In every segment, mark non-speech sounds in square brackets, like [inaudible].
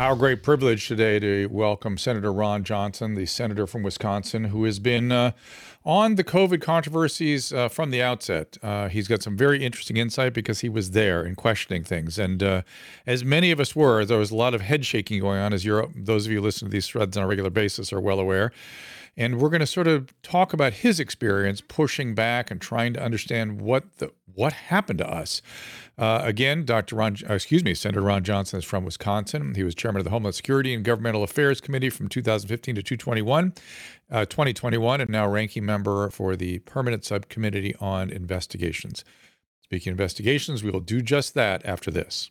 Our great privilege today to welcome Senator Ron Johnson, the senator from Wisconsin, who has been uh, on the COVID controversies uh, from the outset. Uh, he's got some very interesting insight because he was there and questioning things. And uh, as many of us were, there was a lot of head shaking going on, as you're, those of you who listen to these threads on a regular basis are well aware. And we're going to sort of talk about his experience pushing back and trying to understand what the what happened to us. Uh, again, Dr. Ron, uh, excuse me, Senator Ron Johnson is from Wisconsin. He was chairman of the Homeland Security and Governmental Affairs Committee from 2015 to 2021, uh, 2021, and now ranking member for the Permanent Subcommittee on Investigations. Speaking of investigations, we will do just that after this.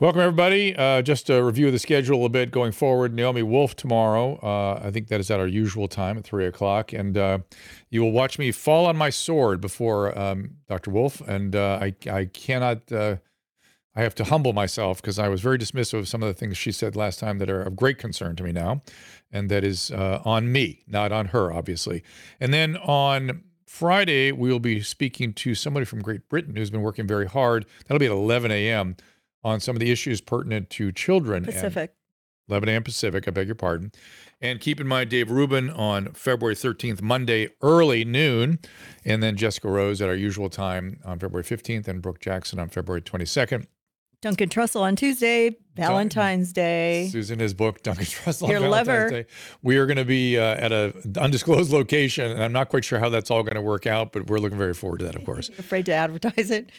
Welcome, everybody. Uh, just a review of the schedule a bit going forward. Naomi Wolf tomorrow. Uh, I think that is at our usual time at 3 o'clock. And uh, you will watch me fall on my sword before um, Dr. Wolf. And uh, I, I cannot, uh, I have to humble myself because I was very dismissive of some of the things she said last time that are of great concern to me now. And that is uh, on me, not on her, obviously. And then on Friday, we will be speaking to somebody from Great Britain who's been working very hard. That'll be at 11 a.m. on some of the issues pertinent to children. Pacific. 11 a.m. Pacific, I beg your pardon. And keep in mind, Dave Rubin on February 13th, Monday, early noon. And then Jessica Rose at our usual time on February 15th, and Brook Jackson on February 22nd. Duncan Trussell on Tuesday, Valentine's Day. Susan has booked Duncan Trussell Your on Valentine's lover. Day. We are going to be uh, at a undisclosed location, and I'm not quite sure how that's all going to work out, but we're looking very forward to that, of course. Afraid to advertise it.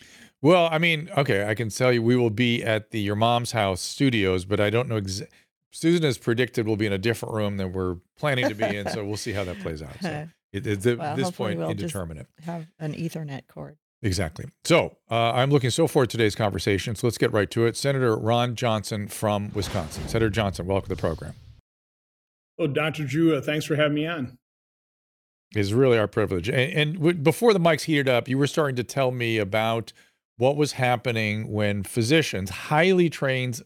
Well, I mean, okay, I can tell you we will be at the Your Mom's House studios, but I don't know. Exa- Susan has predicted we'll be in a different room than we're planning to be in, so we'll see how that plays out. So [laughs] it, it's at Well, this point we'll just indeterminate. Have an Ethernet cord. Exactly. So uh, I'm looking so forward to today's conversation. So let's get right to it. Senator Ron Johnson from Wisconsin. Senator Johnson, welcome to the program. Oh, Dr. Drew, uh, thanks for having me on. It's really our privilege. And, and w- before the mics heated up, you were starting to tell me about what was happening when physicians, highly trained,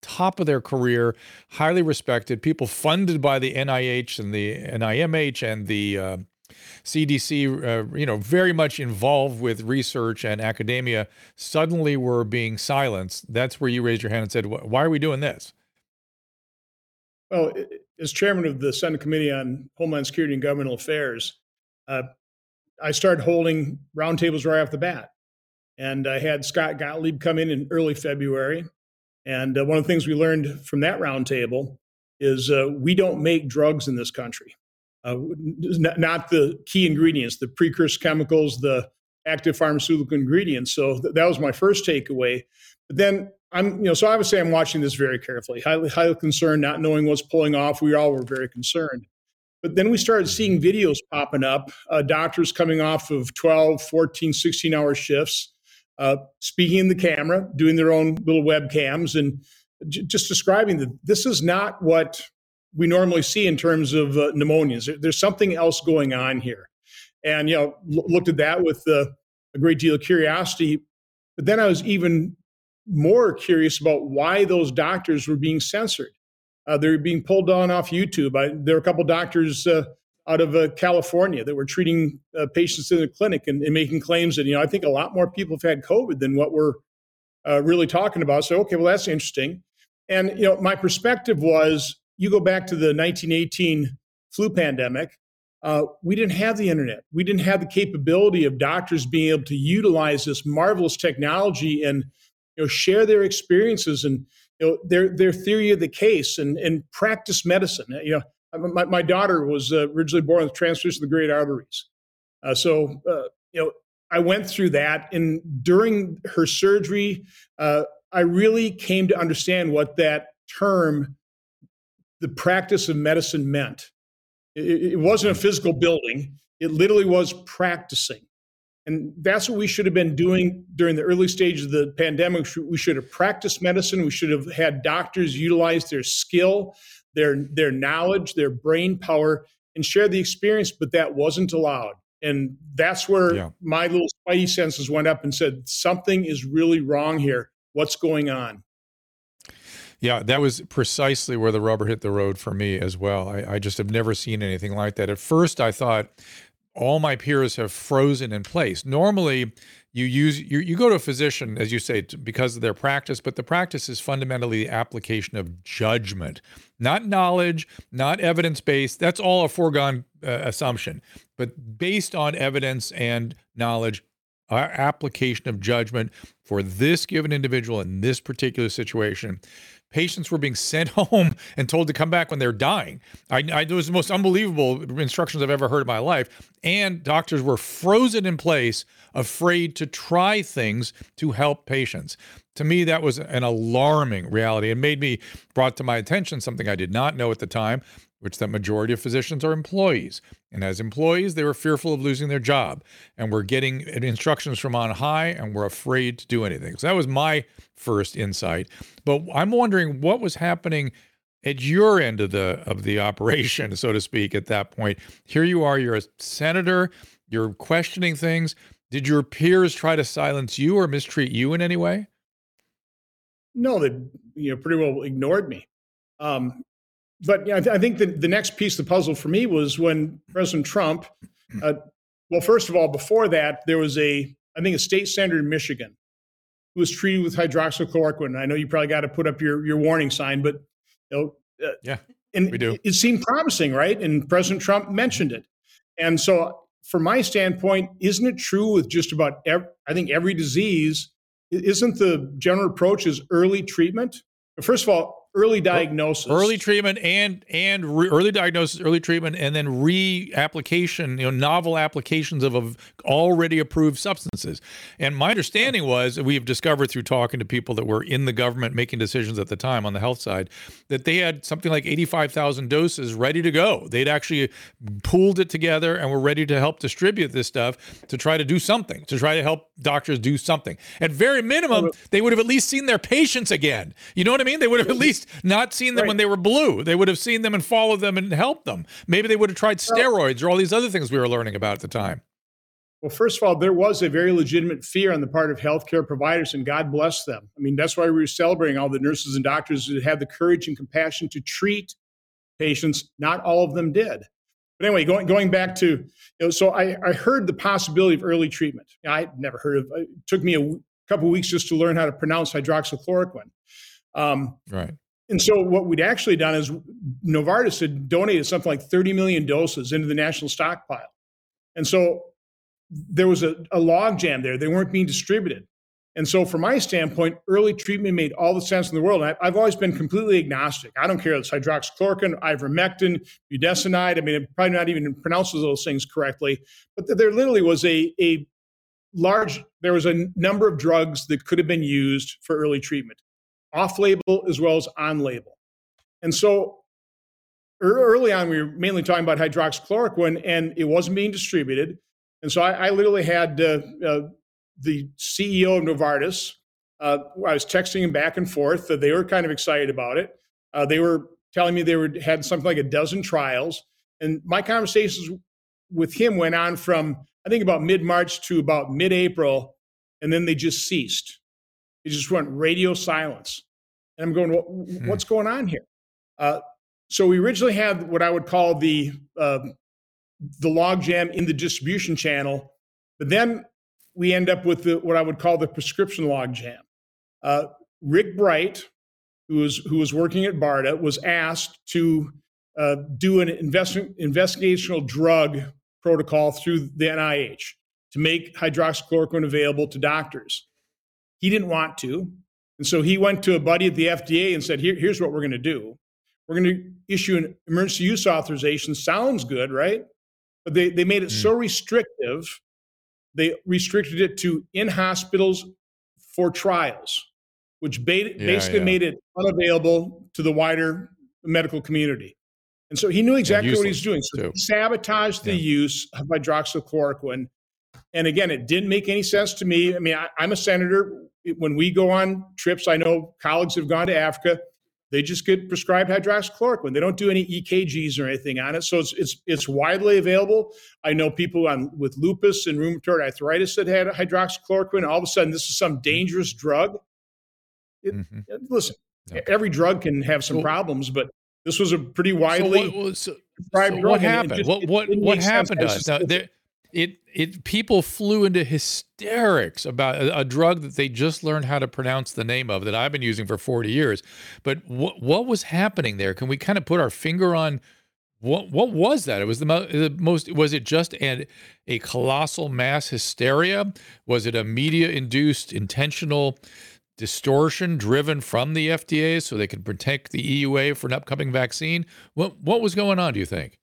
top of their career, highly respected, people funded by the NIH and the NIMH and the uh, CDC, uh, you know, very much involved with research and academia, suddenly were being silenced. That's where you raised your hand and said, "Why are we doing this?" Well, as chairman of the Senate Committee on Homeland Security and Governmental Affairs, uh, I started holding roundtables right off the bat. And I had Scott Gottlieb come in in early February. And uh, one of the things we learned from that roundtable is uh, we don't make drugs in this country. Uh, n- not the key ingredients, the precursor chemicals, the active pharmaceutical ingredients. So th- that was my first takeaway. But then I'm, you know, so obviously I'm watching this very carefully, highly, highly concerned, not knowing what's pulling off. We all were very concerned. But then we started seeing videos popping up, uh, doctors coming off of 12, 14, 16 hour shifts, uh, speaking in the camera, doing their own little webcams. And j- just describing that this is not what we normally see in terms of uh, pneumonias. There's something else going on here, and you know, l- looked at that with uh, a great deal of curiosity. But then I was even more curious about why those doctors were being censored. Uh, they were being pulled down off YouTube. I, there were a couple doctors uh, out of uh, California that were treating uh, patients in the clinic and, and, making claims that, you know, I think a lot more people have had COVID than what we're uh, really talking about. So, okay, well, that's interesting. And, you know, my perspective was you go back to the 1918 flu pandemic, uh, we didn't have the internet. We didn't have the capability of doctors being able to utilize this marvelous technology and you know share their experiences and you know their their theory of the case and and practice medicine. You know, my, my daughter was uh, originally born with transposition of the great arteries, uh, so uh, you know I went through that, and during her surgery, uh, I really came to understand what that term, the practice of medicine, meant. It, it wasn't a physical building; it literally was practicing. And that's what we should have been doing during the early stages of the pandemic. We should have practiced medicine. We should have had doctors utilize their skill, their, their knowledge, their brain power, and share the experience, but that wasn't allowed. And that's where yeah. my little spidey senses went up and said, something is really wrong here. What's going on? Yeah, that was precisely where the rubber hit the road for me as well. I, I, just have never seen anything like that. At first, I thought all my peers have frozen in place. Normally, you use you, you go to a physician, as you say, because of their practice, but the practice is fundamentally the application of judgment, not knowledge, not evidence based. That's all a foregone uh, assumption, but based on evidence and knowledge, application of judgment for this given individual in this particular situation Patients were being sent [laughs] home and told to come back when they're dying. I, I, it was the most unbelievable instructions I've ever heard in my life. And doctors were frozen in place, afraid to try things to help patients. To me, that was an alarming reality. It made me brought to my attention something I did not know at the time, which that majority of physicians are employees. And as employees, they were fearful of losing their job and were getting instructions from on high and were afraid to do anything. So that was my first insight. But I'm wondering what was happening at your end of the of the [laughs] operation, so to speak, at that point. Here you are, you're a senator, you're questioning things. Did your peers try to silence you or mistreat you in any way? No, they you know pretty well ignored me. Um, but yeah, I, th- I think the, the next piece of the puzzle for me was when President Trump, uh, well, first of all, before that, there was a, I think, a state senator in Michigan who was treated with hydroxychloroquine. I know you probably got to put up your, your warning sign, but you know, uh, yeah, and we do. It, it seemed promising, right? And President Trump mentioned it. And so, from my standpoint, isn't it true with just about every, I think every disease? Isn't the general approach is early treatment? First of all, early diagnosis, early treatment, and and re- early diagnosis, early treatment, and then re-application, you know, novel applications of, of already approved substances. And my understanding was we have discovered through talking to people that were in the government making decisions at the time on the health side that they had something like eighty-five thousand doses ready to go. They'd actually pooled it together and were ready to help distribute this stuff to try to do something, to try to help doctors do something. At very minimum, they would have at least seen their patients again. You know what I mean? They would have at least not seen them right. when they were blue. They would have seen them and followed them and helped them. Maybe they would have tried steroids or all these other things we were learning about at the time. Well, first of all, there was a very legitimate fear on the part of healthcare providers, and God bless them. I mean, that's why we were celebrating all the nurses and doctors who had the courage and compassion to treat patients. Not all of them did. But anyway, going going back to, you know, so I, I heard the possibility of early treatment. I never heard of. It took me a couple weeks just to learn how to pronounce hydroxychloroquine. Um, right. And so what we'd actually done is Novartis had donated something like 30 million doses into the national stockpile. And so there was a, a logjam there. They weren't being distributed. And so, from my standpoint, early treatment made all the sense in the world. I, have always been completely agnostic. I don't care if it's hydroxychloroquine, ivermectin, budesonide. I mean, I'm probably not even pronounces those things correctly. But there literally was a, a large, there was a number of drugs that could have been used for early treatment off label as well as on label. And so early on, we were mainly talking about hydroxychloroquine and it wasn't being distributed. And so I, I literally had uh, uh, the CEO of Novartis Uh, I was texting him back and forth. they were kind of excited about it. Uh, they were telling me they were had something like a dozen trials, and my conversations with him went on from I think about mid March to about mid April, and then they just ceased. Just went radio silence, and I'm going, hmm. what's going on here? Uh, so we originally had what I would call the uh, the logjam in the distribution channel, but then we end up with the, what I would call the prescription logjam. Uh, Rick Bright, who was who was working at BARDA, was asked to uh, do an investment, investigational drug protocol through the NIH to make hydroxychloroquine available to doctors. He didn't want to, and so he went to a buddy at the FDA and said, Here, "Here's what we're going to do. We're going to issue an emergency use authorization. Sounds good, right? But they they made it mm. so restrictive. They restricted it to in hospitals for trials which ba- yeah, basically yeah. made it unavailable to the wider medical community. And so he knew exactly what he was doing. So too. he sabotaged the yeah. use of hydroxychloroquine. And again, it didn't make any sense to me. I mean, I, I'm a senator. When we go on trips, I know colleagues have gone to Africa. They just get prescribed hydroxychloroquine. They don't do any EKGs or anything on it. So it's it's it's widely available. I know people on with lupus and rheumatoid arthritis that had hydroxychloroquine. All of a sudden, this is some dangerous drug. It, mm-hmm. Listen, okay. every drug can have some problems, but this was a pretty widely so what, so, so what happened? Just, what what what happened to us? Now, there, it it people flew into hysterics about a, a, drug that they just learned how to pronounce the name of that I've been using for 40 years. But what what was happening there? Can we kind of put our finger on what what was that? It was the, mo- the most. Was it just an, a colossal mass hysteria? Was it a media induced intentional distortion driven from the FDA so they could protect the EUA for an upcoming vaccine? What what was going on? Do you think?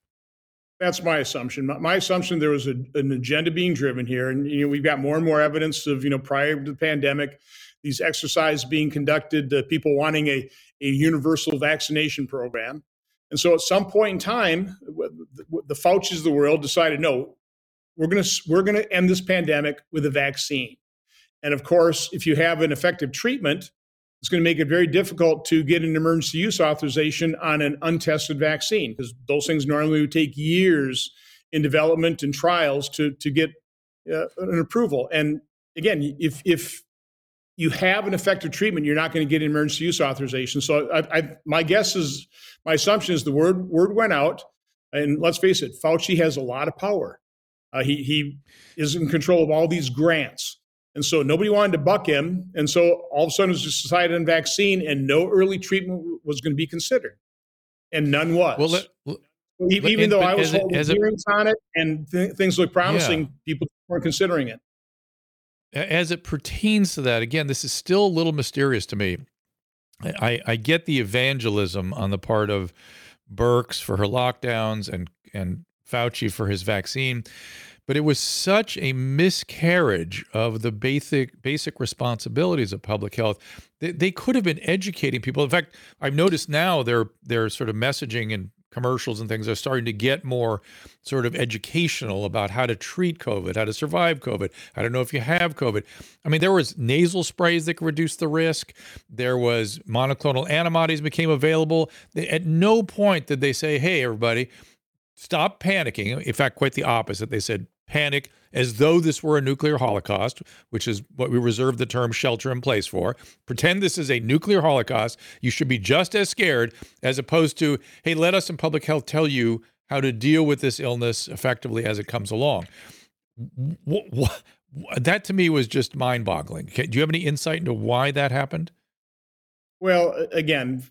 That's my assumption. My, assumption there was a, an agenda being driven here, and you know we've got more and more evidence of you know prior to the pandemic, these exercises being conducted, uh, people wanting a a universal vaccination program, and so at some point in time, the, the Fauci's of the world decided no, we're gonna we're gonna end this pandemic with a vaccine. And of course, if you have an effective treatment, it's going to make it very difficult to get an emergency use authorization on an untested vaccine because those things normally would take years in development and trials to to get uh, an approval. And again, if if you have an effective treatment, you're not going to get an emergency use authorization. So, I, I, my guess is, my assumption is the word word went out, and let's face it, Fauci has a lot of power. Uh, he he is in control of all these grants. And so nobody wanted to buck him. And so all of a sudden it was just decided on vaccine and no early treatment was going to be considered. And none was. Well, let, even though I was holding it, hearings it, on it and th- things looked promising, yeah. people weren't considering it. As it pertains to that, again, this is still a little mysterious to me. I, I get the evangelism on the part of Birx for her lockdowns and and Fauci for his vaccine but it was such a miscarriage of the basic basic responsibilities of public health. They, they could have been educating people. In fact, I've noticed now their their sort of messaging and commercials and things are starting to get more sort of educational about how to treat COVID, how to survive COVID. I don't know if you have COVID. I mean, there was nasal sprays that could reduce the risk. There was monoclonal antibodies became available. At no point did they say, "Hey, everybody." Stop panicking. In fact, quite the opposite. They said, panic as though this were a nuclear holocaust, which is what we reserve the term shelter in place for. Pretend this is a nuclear holocaust. You should be just as scared as opposed to, hey, let us in public health tell you how to deal with this illness effectively as it comes along. What, that to me was just mind boggling. Do you have any insight into why that happened? Well, again,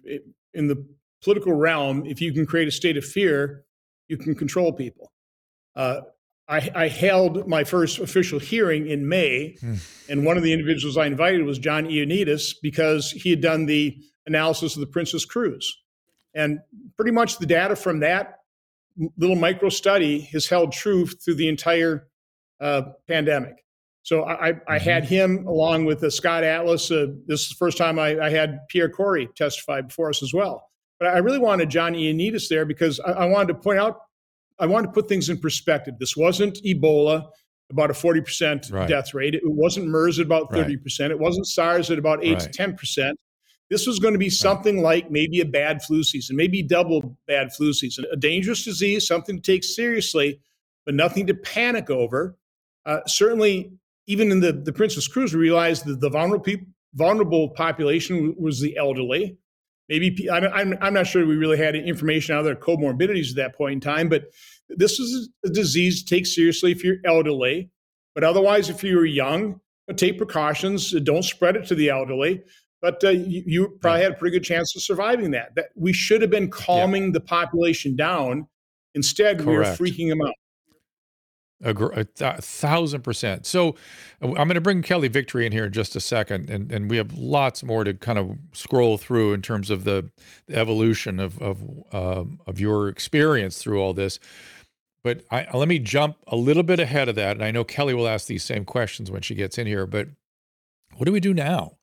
in the political realm, if you can create a state of fear, you can control people. Uh, I, I, held my first official hearing in May, hmm. and one of the individuals I invited was John Ioannidis because he had done the analysis of the Princess Cruise. And pretty much the data from that little micro study has held true through the entire uh, pandemic. So I, I mm-hmm. had him along with uh, Scott Atlas. Uh, this is the first time I, I, had Pierre Kory testify before us as well. But I really wanted John Ioannidis there because I, I wanted to point out I want to put things in perspective. This wasn't Ebola. about a 40% Right. death rate. It wasn't MERS at about 30%. It wasn't SARS at about 8 Right. to 10%. This was going to be something like maybe a bad flu season, maybe double bad flu season, a dangerous disease, something to take seriously, but nothing to panic over. Uh, certainly, even in the, the Princess Cruise, we realized that the vulnerable, peop vulnerable population was the elderly. Maybe I'm, I'm, I'm not sure we really had information out of their comorbidities at that point in time, but this is a disease to take seriously if you're elderly. But otherwise, if you're young, take precautions. Don't spread it to the elderly. But uh, you, you probably had a pretty good chance of surviving that. That we should have been calming the population down. Instead, we were freaking them out. A, a thousand percent. So uh, I'm going to bring Kelly Victory in here in just a second, and, and we have lots more to kind of scroll through in terms of the, the evolution of of um of your experience through all this. But I, let me jump a little bit ahead of that, and I know Kelly will ask these same questions when she gets in here. But what do we do now?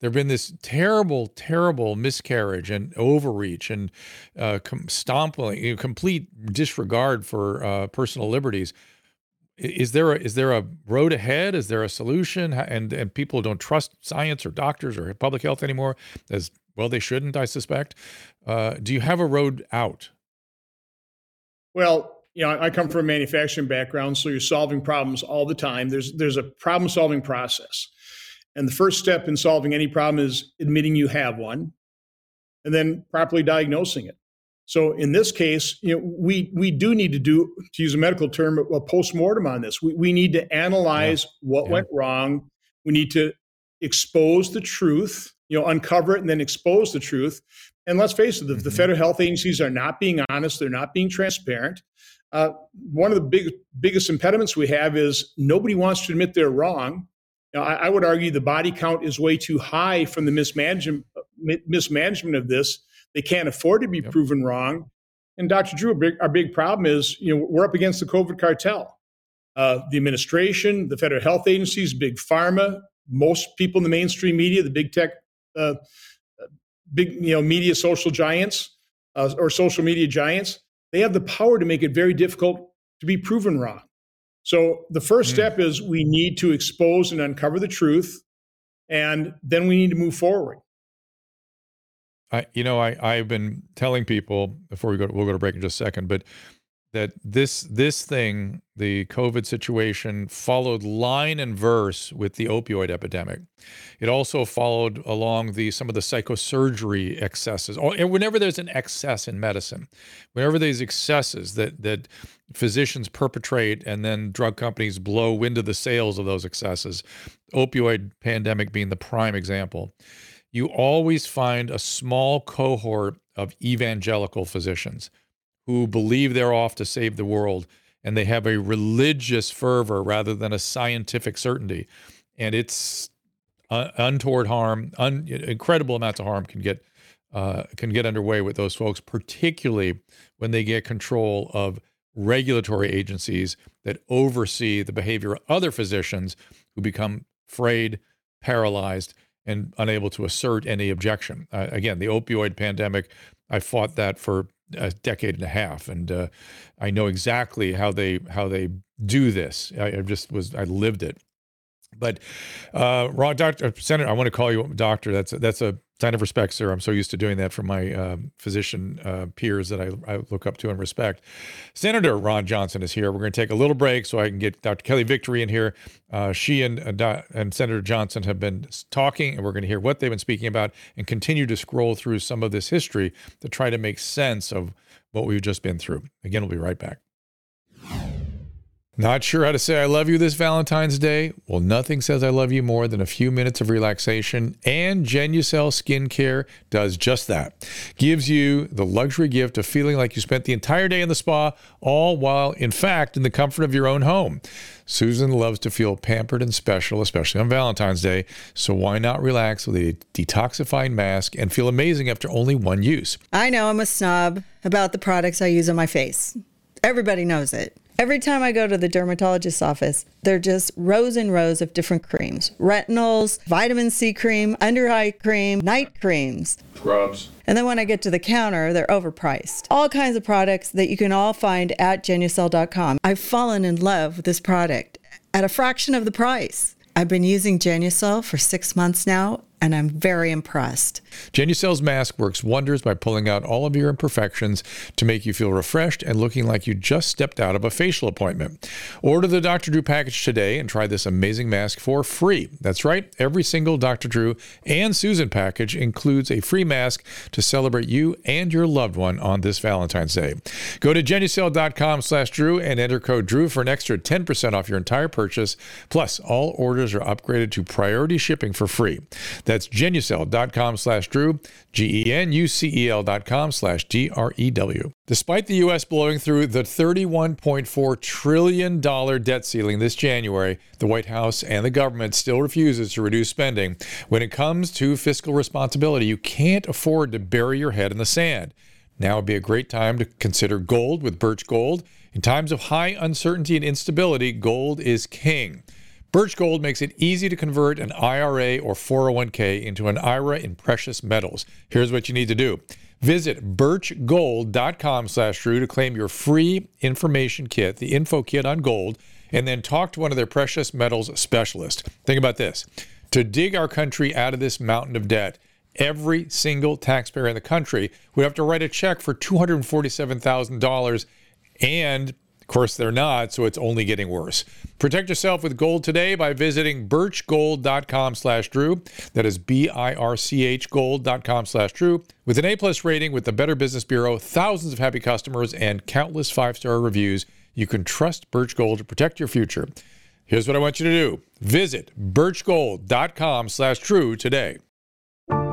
There've been this terrible, terrible miscarriage and overreach and uh, com- stomping, you know, complete disregard for uh, personal liberties. Is there a, is there a road ahead? Is there a solution? And and people don't trust science or doctors or public health anymore, as well they shouldn't, I suspect. Uh, do you have a road out? Well, you know, I come from a manufacturing background, so you're solving problems all the time. There's there's a problem solving process. And the first step in solving any problem is admitting you have one and then properly diagnosing it. So in this case, you know, we we do need to do, to use a medical term, a postmortem on this. We we need to analyze what Yeah. went wrong. We need to expose the truth, you know, uncover it and then expose the truth. And let's face it, the, the Mhm. federal health agencies are not being honest. They're not being transparent. Uh, one of the big, biggest impediments we have is nobody wants to admit they're wrong. Now, I, I would argue the body count is way too high from the mismanagement mismanagement of this. They can't afford to be Yep. proven wrong. And Dr. Drew, our big, our big problem is, you know, we're up against the COVID cartel. Uh, the administration, the federal health agencies, big pharma, most people in the mainstream media, the big tech, uh, big you know media social giants uh, or social media giants, they have the power to make it very difficult to be proven wrong. So the first Mm. step is we need to expose and uncover the truth, and then we need to move forward. I, you know, I, I've been telling people before we go, we'll go to break in just a second, but that this this thing, the COVID situation, followed line and verse with the opioid epidemic. It also followed along the some of the psychosurgery excesses. Or and whenever there's an excess in medicine, whenever there's excesses that that physicians perpetrate and then drug companies blow into the sales of those excesses, opioid pandemic being the prime example you always find a small cohort of evangelical physicians who believe they're off to save the world and they have a religious fervor rather than a scientific certainty. And it's uh, untoward harm un, incredible amounts of harm can get uh, can get underway with those folks particularly when they get control of regulatory agencies that oversee the behavior of other physicians who become frayed paralyzed and unable to assert any objection. Uh, again, the opioid pandemic, I fought that for a decade and a half, and uh, I know exactly how they how they do this. I, I just was I lived it. But uh, Ron, Doctor Senator, I want to call you doctor. That's a, that's a sign of respect, sir. I'm so used to doing that from my uh, physician uh, peers that I, I look up to and respect. Senator Ron Johnson is here. We're going to take a little break so I can get Dr. Kelly Victory in here. Uh, she and uh, and Senator Johnson have been talking, and we're going to hear what they've been speaking about and continue to scroll through some of this history to try to make sense of what we've just been through. Again, we'll be right back. Not sure how to say I love you this Valentine's Day? Well, nothing says I love you more than a few minutes of relaxation, and Genucel Skincare does just that. Gives you the luxury gift of feeling like you spent the entire day in the spa, all while, in fact, in the comfort of your own home. Susan loves to feel pampered and special, especially on Valentine's Day, so why not relax with a detoxifying mask and feel amazing after only one use? I know I'm a snob about the products I use on my face. Everybody knows it. Every time I go to the dermatologist's office, they're just rows and rows of different creams retinols, vitamin C cream, under eye cream, night creams. Scrubs. And then when I get to the counter, they're overpriced. All kinds of products that you can all find at genucel.com. I've fallen in love with this product. at a fraction of the price. I've been using Genucel for six months now, and I'm very impressed. Genucel's mask works wonders by pulling out all of your imperfections to make you feel refreshed and looking like you just stepped out of a facial appointment. Order the Dr. Drew package today and try this amazing mask for free. That's right, every single Dr. Drew and Susan package includes a free mask to celebrate you and your loved one on this Valentine's Day. Go to genucel.com slash Drew and enter code Drew for an extra 10% off your entire purchase. Plus, all orders are upgraded to priority shipping for free. That's genucel.com slash Drew, G-E-N-U-C-E-L dot com slash D-R-E-W. Despite the U.S. blowing through the $31.4 trillion debt ceiling this January, the White House and the government still refuses to reduce spending. When it comes to fiscal responsibility, you can't afford to bury your head in the sand. Now would be a great time to consider gold with Birch Gold. In times of high uncertainty and instability, gold is king. Birch Gold makes it easy to convert an IRA or 401k into an IRA in precious metals. Here's what you need to do. Visit birchgold.com slash Drew to claim your free information kit, the info kit on gold, and then talk to one of their precious metals specialists. Think about this. To dig our country out of this mountain of debt, every single taxpayer in the country would have to write a check for $247,000 and of course, they're not, so it's only getting worse. Protect yourself with gold today by visiting birchgold.com slash Drew. That is B-I-R-C-H gold.com slash Drew. With an A-plus rating with the Better Business Bureau, thousands of happy customers, and countless five-star reviews, you can trust Birch Gold to protect your future. Here's what I want you to do. Visit birchgold.com slash Drew today.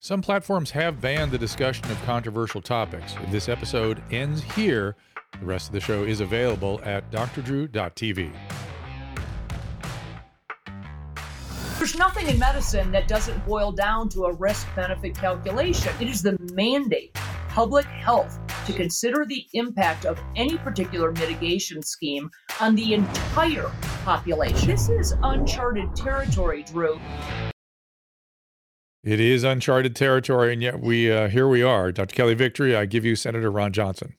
Some platforms have banned the discussion of controversial topics. If this episode ends here, the rest of the show is available at drdrew.tv. There's nothing in medicine that doesn't boil down to a risk benefit calculation. It is the mandate, of public health, to consider the impact of any particular mitigation scheme on the entire population. This is uncharted territory, Drew. It is uncharted territory, and yet we uh, here we are. Dr. Kelly Victory, I give you Senator Ron Johnson.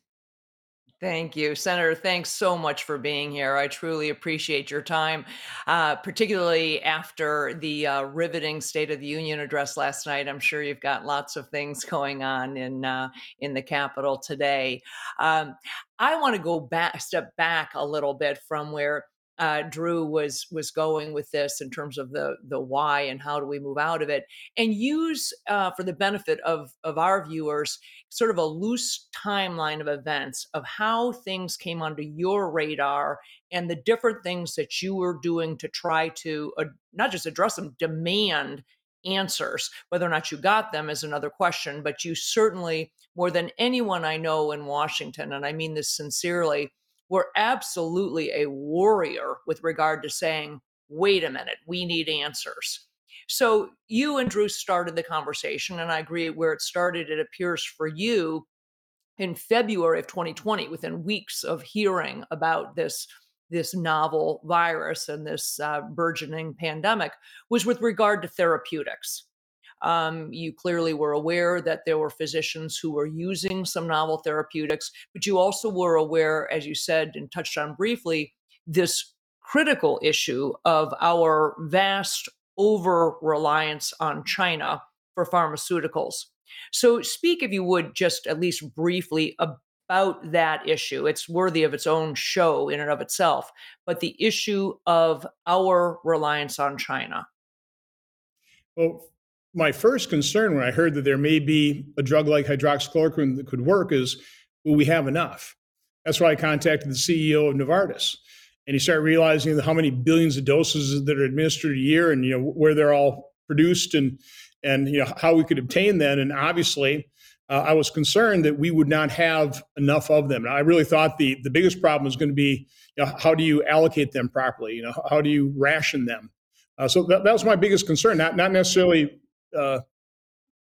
Thank you, Senator. Thanks so much for being here. I truly appreciate your time, uh, particularly after the uh, riveting State of the Union address last night. I'm sure you've got lots of things going on in uh, in the Capitol today. Um, I want to go back, step back a little bit from where uh, Drew was was going with this in terms of the the why and how do we move out of it, and use uh, for the benefit of of our viewers sort of a loose timeline of events of how things came onto your radar and the different things that you were doing to try to uh, not just address them, demand answers. Whether or not you got them is another question, but you certainly, more than anyone I know in Washington, and I mean this sincerely were absolutely a warrior with regard to saying, wait a minute, we need answers. So you and Drew started the conversation, and I agree where it started, it appears for you in February of 2020, within weeks of hearing about this this novel virus and this uh, burgeoning pandemic was with regard to therapeutics. Um, you clearly were aware that there were physicians who were using some novel therapeutics, but you also were aware, as you said and touched on briefly, this critical issue of our vast over reliance on China for pharmaceuticals. So, speak, if you would, just at least briefly about that issue. It's worthy of its own show in and of itself, but the issue of our reliance on China. Well, my first concern when I heard that there may be a drug like hydroxychloroquine that could work is will we have enough? That's why I contacted the CEO of Novartis. And he started realizing how many billions of doses that are administered a year and you know where they're all produced and and you know how we could obtain them. And obviously, uh, I was concerned that we would not have enough of them. And I really thought the the biggest problem was going to be you know, how do you allocate them properly? You know, how do you ration them? Uh, so that, that was my biggest concern. Not not necessarily uh,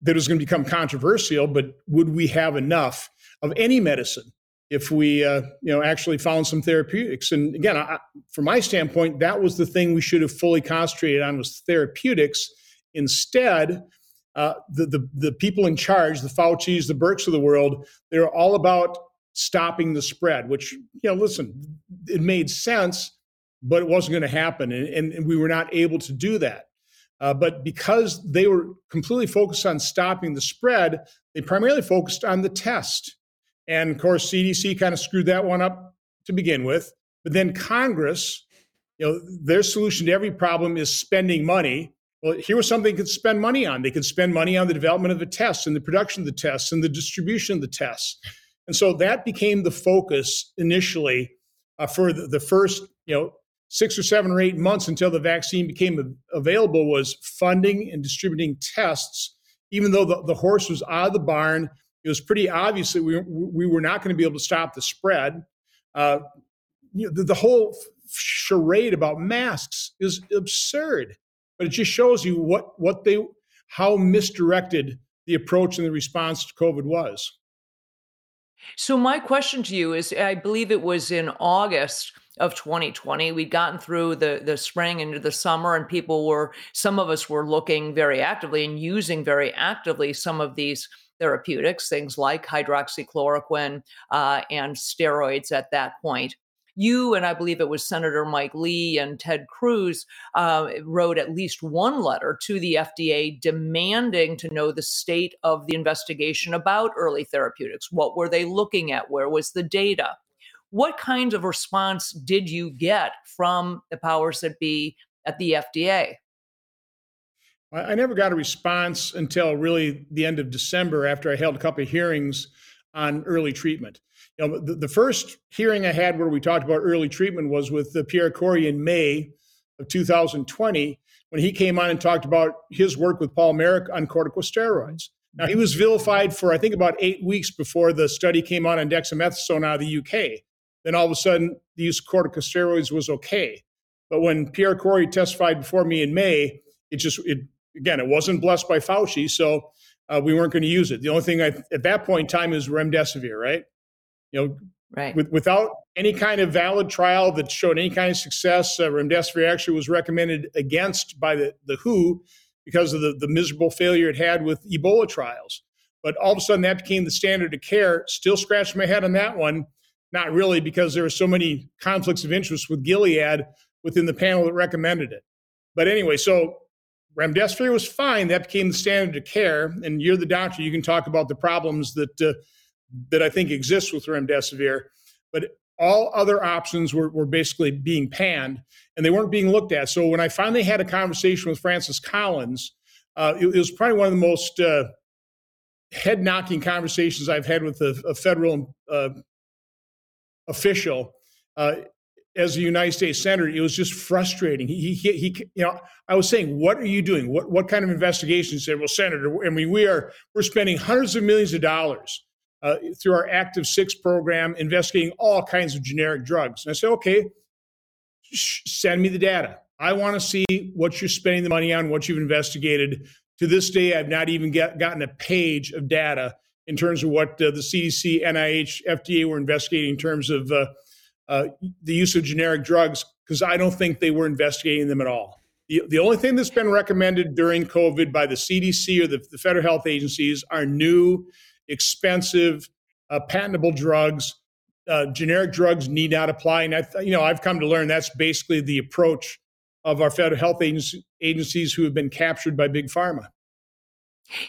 that was going to become controversial, but would we have enough of any medicine if we uh, you know actually found some therapeutics? And again, I, from my standpoint, that was the thing we should have fully concentrated on was therapeutics. Instead, uh, the, the, the people in charge, the Fauci's, the Birx of the world, they're all about stopping the spread. Which you know, listen, it made sense, but it wasn't going to happen, and, and, we were not able to do that. Uh, but because they were completely focused on stopping the spread, they primarily focused on the test. And of course, CDC kind of screwed that one up to begin with. But then Congress, you know, their solution to every problem is spending money. Well, here was something they could spend money on. They could spend money on the development of the tests and the production of the tests and the distribution of the tests. And so that became the focus initially uh, for the, the, first, you know, six or seven or eight months until the vaccine became available was funding and distributing tests. Even though the, the horse was out of the barn, it was pretty obvious that we, we were not going to be able to stop the spread. Uh, you know, the, the whole charade about masks is absurd but it just shows you what what they how misdirected the approach and the response to COVID was. So my question to you is I believe it was in August of 2020 we'd gotten through the the spring into the summer and people were some of us were looking very actively and using very actively some of these therapeutics things like hydroxychloroquine uh, and steroids at that point you and I believe it was Senator Mike Lee and Ted Cruz uh, wrote at least one letter to the FDA demanding to know the state of the investigation about early therapeutics. What were they looking at? Where was the data? What kind of response did you get from the powers that be at the FDA? I never got a response until really the end of December after I held a couple of hearings on early treatment. You know, the, the, first hearing I had where we talked about early treatment was with uh, Pierre Kory in May of 2020 when he came on and talked about his work with Paul Marik on corticosteroids. Now, he was vilified for, I think, about eight weeks before the study came out on dexamethasone out of the UK. Then all of a sudden, the use of corticosteroids was okay. But when Pierre Kory testified before me in May, it just, it again, it wasn't blessed by Fauci. So uh, we weren't going to use it. The only thing I, at that point in time is remdesivir, right? You know, right. With, without any kind of valid trial that showed any kind of success, uh, remdesivir actually was recommended against by the, the WHO because of the, the miserable failure it had with Ebola trials. But all of a sudden, that became the standard of care. Still scratching my head on that one. Not really, because there were so many conflicts of interest with Gilead within the panel that recommended it. But anyway, so remdesivir was fine. That became the standard of care. And you're the doctor. You can talk about the problems that uh, that I think exists with remdesivir. But all other options were, were basically being panned and they weren't being looked at. So when I finally had a conversation with Francis Collins, uh, it, it, was probably one of the most uh, head knocking conversations I've had with a, a federal uh, official. Uh, as a United States senator, it was just frustrating. He, he, he, you know, I was saying, what are you doing? What, what kind of investigation? He said, well, Senator, I mean, we are, we're spending hundreds of millions of dollars uh, through our ACTIV Six program, investigating all kinds of generic drugs. And I said, okay, sh- send me the data. I want to see what you're spending the money on, what you've investigated. To this day, I've not even get, gotten a page of data in terms of what uh, the CDC, NIH, FDA were investigating in terms of uh, uh, the use of generic drugs because I don't think they were investigating them at all. The, the only thing that's been recommended during COVID by the CDC or the, the federal health agencies are new, expensive, patentable drugs. Uh, generic drugs need not apply. And I, you know, I've come to learn that's basically the approach of our federal health agency, agencies who have been captured by big pharma.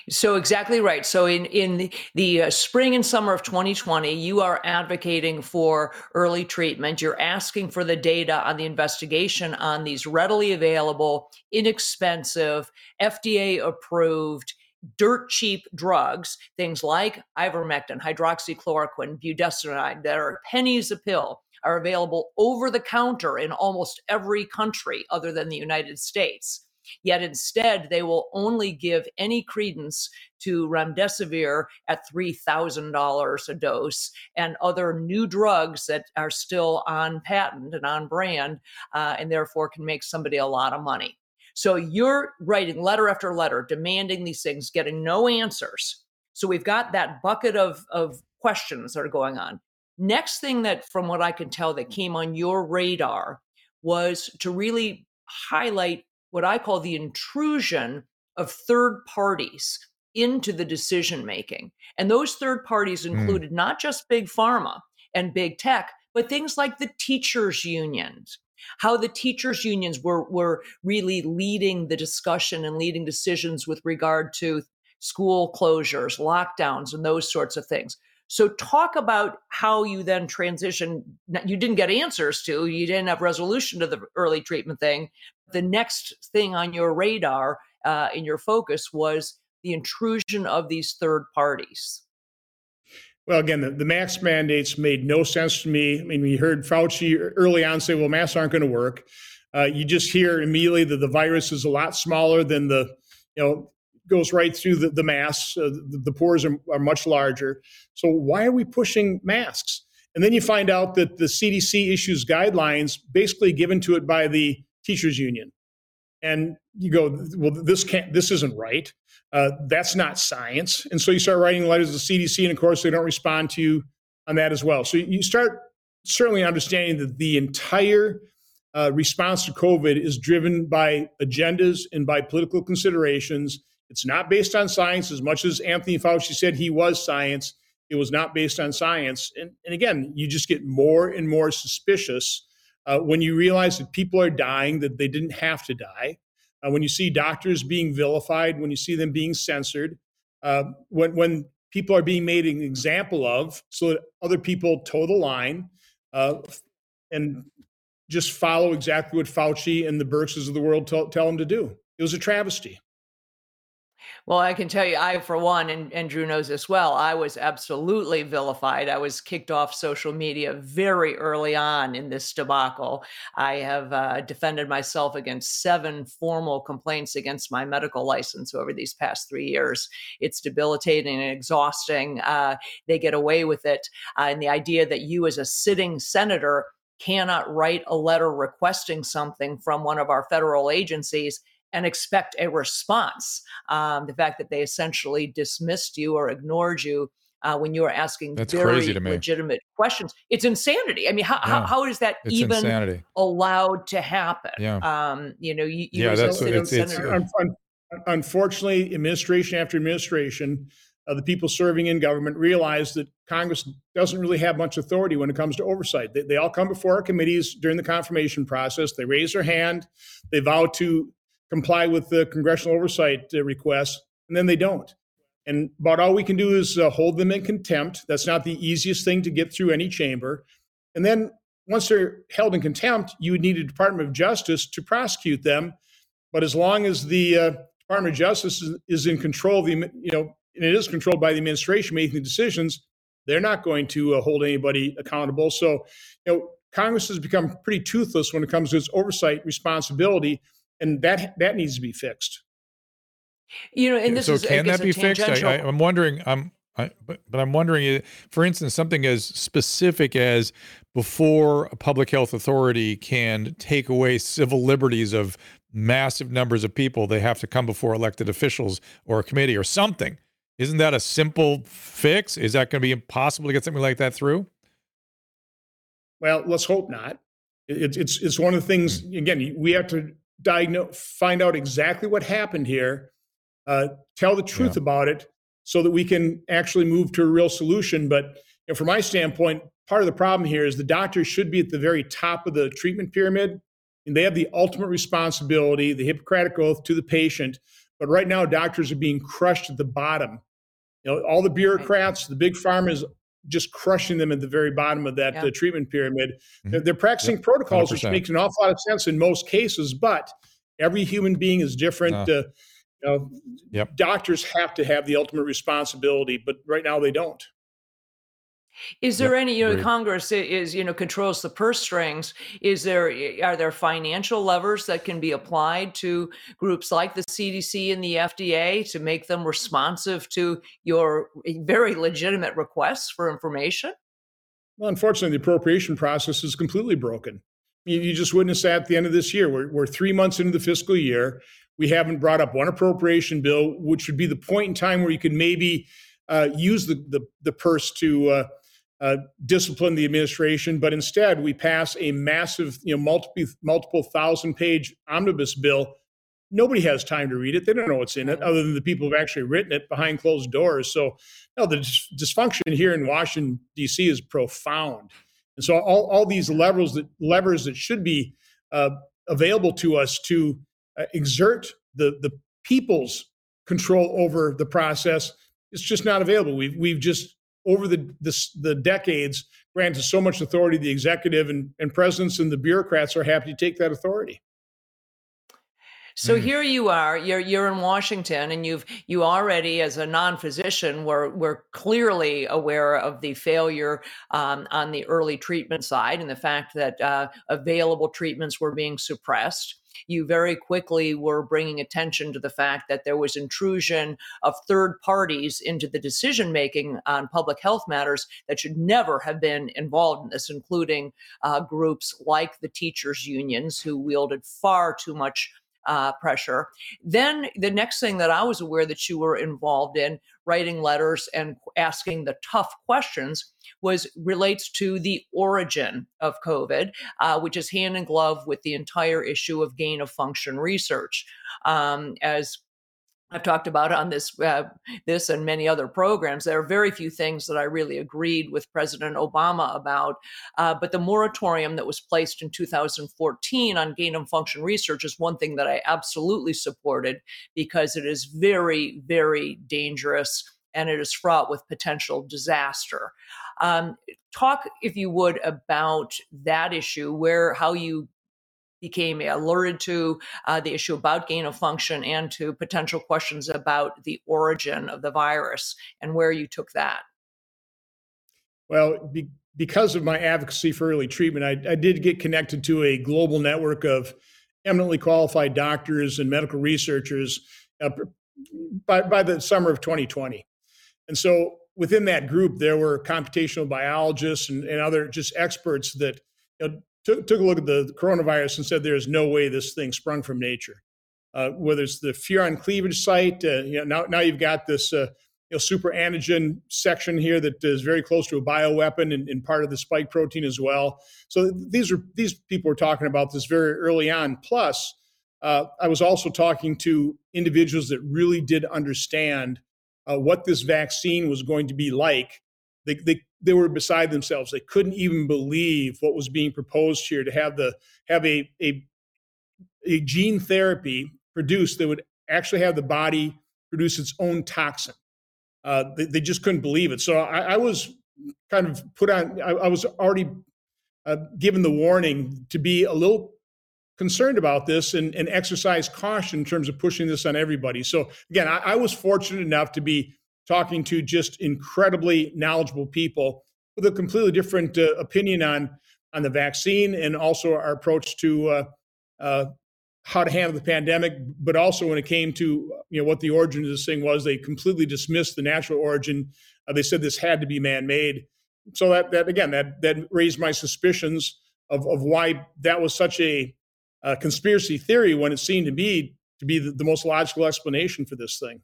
So exactly right. So in in the uh, spring and summer of 2020, you are advocating for early treatment. You're asking for the data on the investigation on these readily available, inexpensive, FDA approved dirt cheap drugs, things like ivermectin, hydroxychloroquine, budesonide that are pennies a pill are available over the counter in almost every country other than the United States. Yet instead, they will only give any credence to remdesivir at $3,000 a dose and other new drugs that are still on patent and on brand uh, and therefore can make somebody a lot of money. So you're writing letter after letter, demanding these things, getting no answers. So we've got that bucket of, of questions that are going on. Next thing that, from what I can tell, that came on your radar was to really highlight what I call the intrusion of third parties into the decision making. And those third parties hmm. included mm. not just big pharma and big tech, but things like the teachers' unions, how the teachers' unions were, were really leading the discussion and leading decisions with regard to school closures, lockdowns, and those sorts of things. So, talk about how you then transition. You didn't get answers to, you didn't have resolution to the early treatment thing. The next thing on your radar, uh, in your focus, was the intrusion of these third parties. Well, again, the, the mask mandates made no sense to me. I mean, we heard Fauci early on say, well, masks aren't going to work. Uh, you just hear immediately that the virus is a lot smaller than the, you know, goes right through the, the masks. Uh, the, the, pores are, are much larger. So why are we pushing masks? And then you find out that the CDC issues guidelines basically given to it by the teachers union. And you go, well, this can't, this isn't right. Uh, that's not science. And so you start writing letters to the CDC, and of course, they don't respond to you on that as well. So you start certainly understanding that the entire uh, response to COVID is driven by agendas and by political considerations. It's not based on science as much as Anthony Fauci said he was science. It was not based on science. And, and again, you just get more and more suspicious uh, when you realize that people are dying, that they didn't have to die uh, when you see doctors being vilified, when you see them being censored, uh, when, when people are being made an example of so that other people toe the line uh, and just follow exactly what Fauci and the Birxes of the world tell, tell them to do. It was a travesty. Well, I can tell you, I, for one, and, and Drew knows this well, I was absolutely vilified. I was kicked off social media very early on in this debacle. I have uh, defended myself against seven formal complaints against my medical license over these past three years. It's debilitating and exhausting. Uh, they get away with it. Uh, and the idea that you, as a sitting senator, cannot write a letter requesting something from one of our federal agencies and expect a response. Um, the fact that they essentially dismissed you or ignored you uh, when you were asking That's very legitimate questions. It's insanity. I mean, how, yeah. how, how is that it's even insanity. allowed to happen? Yeah. Um, you know, you, you yeah, that's what it's, it's, unfortunately, administration after administration, uh, the people serving in government realize that Congress doesn't really have much authority when it comes to oversight. They, they all come before our committees during the confirmation process. They raise their hand. They vow to comply with the congressional oversight uh, requests, and then they don't. And about all we can do is uh, hold them in contempt. That's not the easiest thing to get through any chamber. And then once they're held in contempt, you would need a Department of Justice to prosecute them. But as long as the uh, Department of Justice is, is, in control of the, you know, and it is controlled by the administration making the decisions, they're not going to uh, hold anybody accountable. So, you know, Congress has become pretty toothless when it comes to its oversight responsibility and that that needs to be fixed. You know, and this so is can that be fixed? I, am wondering. I'm, I, but, but I'm wondering, uh, for instance, something as specific as before a public health authority can take away civil liberties of massive numbers of people, they have to come before elected officials or a committee or something. Isn't that a simple fix? Is that going to be impossible to get something like that through? Well, let's hope not. It, it's it's one of the things. Hmm. Again, we have to diagnose, find out exactly what happened here, uh, tell the truth yeah. about it, so that we can actually move to a real solution. But you know, from my standpoint, part of the problem here is the doctors should be at the very top of the treatment pyramid, and they have the ultimate responsibility, the Hippocratic oath to the patient. But right now, doctors are being crushed at the bottom. You know, all the bureaucrats, the big pharmas just crushing them at the very bottom of that yeah. uh, treatment pyramid. Mm-hmm. They're, they're, practicing yep. protocols, 100%. which makes an awful lot of sense in most cases, but every human being is different. Uh, you know, yep. Doctors have to have the ultimate responsibility, but right now they don't. Is there yep, any, you know, great. Congress is, you know, controls the purse strings. Is there, are there financial levers that can be applied to groups like the CDC and the FDA to make them responsive to your very legitimate requests for information? Well, unfortunately, the appropriation process is completely broken. You, you just witnessed that at the end of this year. We're, we're three months into the fiscal year. We haven't brought up one appropriation bill, which would be the point in time where you could maybe uh, use the, the, the purse to uh, uh, discipline the administration, but instead we pass a massive, you know, multiple multiple thousand page omnibus bill. Nobody has time to read it. They don't know what's in it, other than the people who've actually written it behind closed doors. So, no, the dysfunction here in Washington D.C. is profound, and so all, all these levers that levers that should be uh, available to us to uh, exert the the people's control over the process, it's just not available. We've we've just over the, the, the decades granted so much authority to the executive and, and presidents and the bureaucrats are happy to take that authority. So mm. here you are, you're you're in Washington and you've you already as a non-physician were were clearly aware of the failure um, on the early treatment side and the fact that uh, available treatments were being suppressed you very quickly were bringing attention to the fact that there was intrusion of third parties into the decision making on public health matters that should never have been involved in this, including uh, groups like the teachers' unions who wielded far too much uh, pressure. Then the next thing that I was aware that you were involved in, writing letters and asking the tough questions, was relates to the origin of COVID, uh, which is hand in glove with the entire issue of gain of function research. Um, as I've talked about on this uh, this and many other programs. There are very few things that I really agreed with President Obama about, uh, but the moratorium that was placed in 2014 on gain of function research is one thing that I absolutely supported because it is very very dangerous and it is fraught with potential disaster. Um, talk, if you would, about that issue, where how you became alerted to uh, the issue about gain of function and to potential questions about the origin of the virus and where you took that. Well, be, because of my advocacy for early treatment, I, I, did get connected to a global network of eminently qualified doctors and medical researchers uh, by, by the summer of 2020. And so within that group, there were computational biologists and, and other just experts that you know, took, took a look at the coronavirus and said there's no way this thing sprung from nature. Uh, whether it's the furin cleavage site, uh, you know, now, now you've got this uh, you know, super antigen section here that is very close to a bioweapon and, and, part of the spike protein as well. So these are these people were talking about this very early on. Plus, uh, I was also talking to individuals that really did understand uh, what this vaccine was going to be like. They, they they were beside themselves. They couldn't even believe what was being proposed here to have the have a a, a gene therapy produced that would actually have the body produce its own toxin. Uh, they, they, just couldn't believe it. So I, I was kind of put on. I, I was already uh, given the warning to be a little concerned about this and, and, exercise caution in terms of pushing this on everybody. So again, I, I was fortunate enough to be talking to just incredibly knowledgeable people with a completely different uh, opinion on on the vaccine and also our approach to uh, uh, how to handle the pandemic. But also when it came to you know what the origin of this thing was, they completely dismissed the natural origin. Uh, they said this had to be man made. So that that again that that raised my suspicions of of why that was such a, a conspiracy theory when it seemed to me to be the, the most logical explanation for this thing.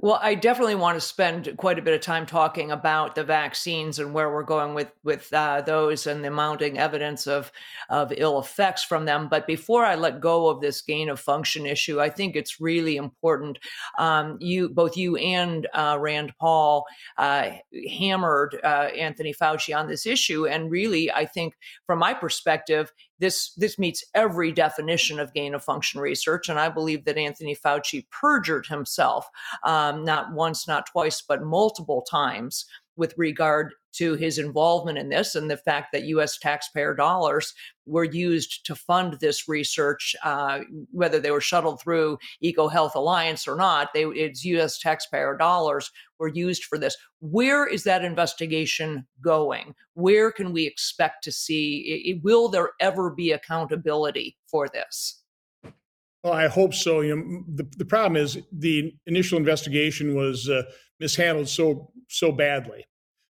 Well, I definitely want to spend quite a bit of time talking about the vaccines and where we're going with with uh, those and the mounting evidence of of ill effects from them. But before I let go of this gain of function issue, I think it's really important. Um, you, both you and uh, Rand Paul, uh, hammered uh, Anthony Fauci on this issue, and really, I think, from my perspective, this this meets every definition of gain of function research, and I believe that Anthony Fauci perjured himself, um, not once, not twice, but multiple times with regard to his involvement in this and the fact that U.S. taxpayer dollars were used to fund this research, uh, whether they were shuttled through EcoHealth Alliance or not. They, it's U.S. taxpayer dollars were used for this. Where is that investigation going? Where can we expect to see? It, will there ever be accountability for this? Well, I hope so. You know, the, the problem is the initial investigation was uh, mishandled so so badly.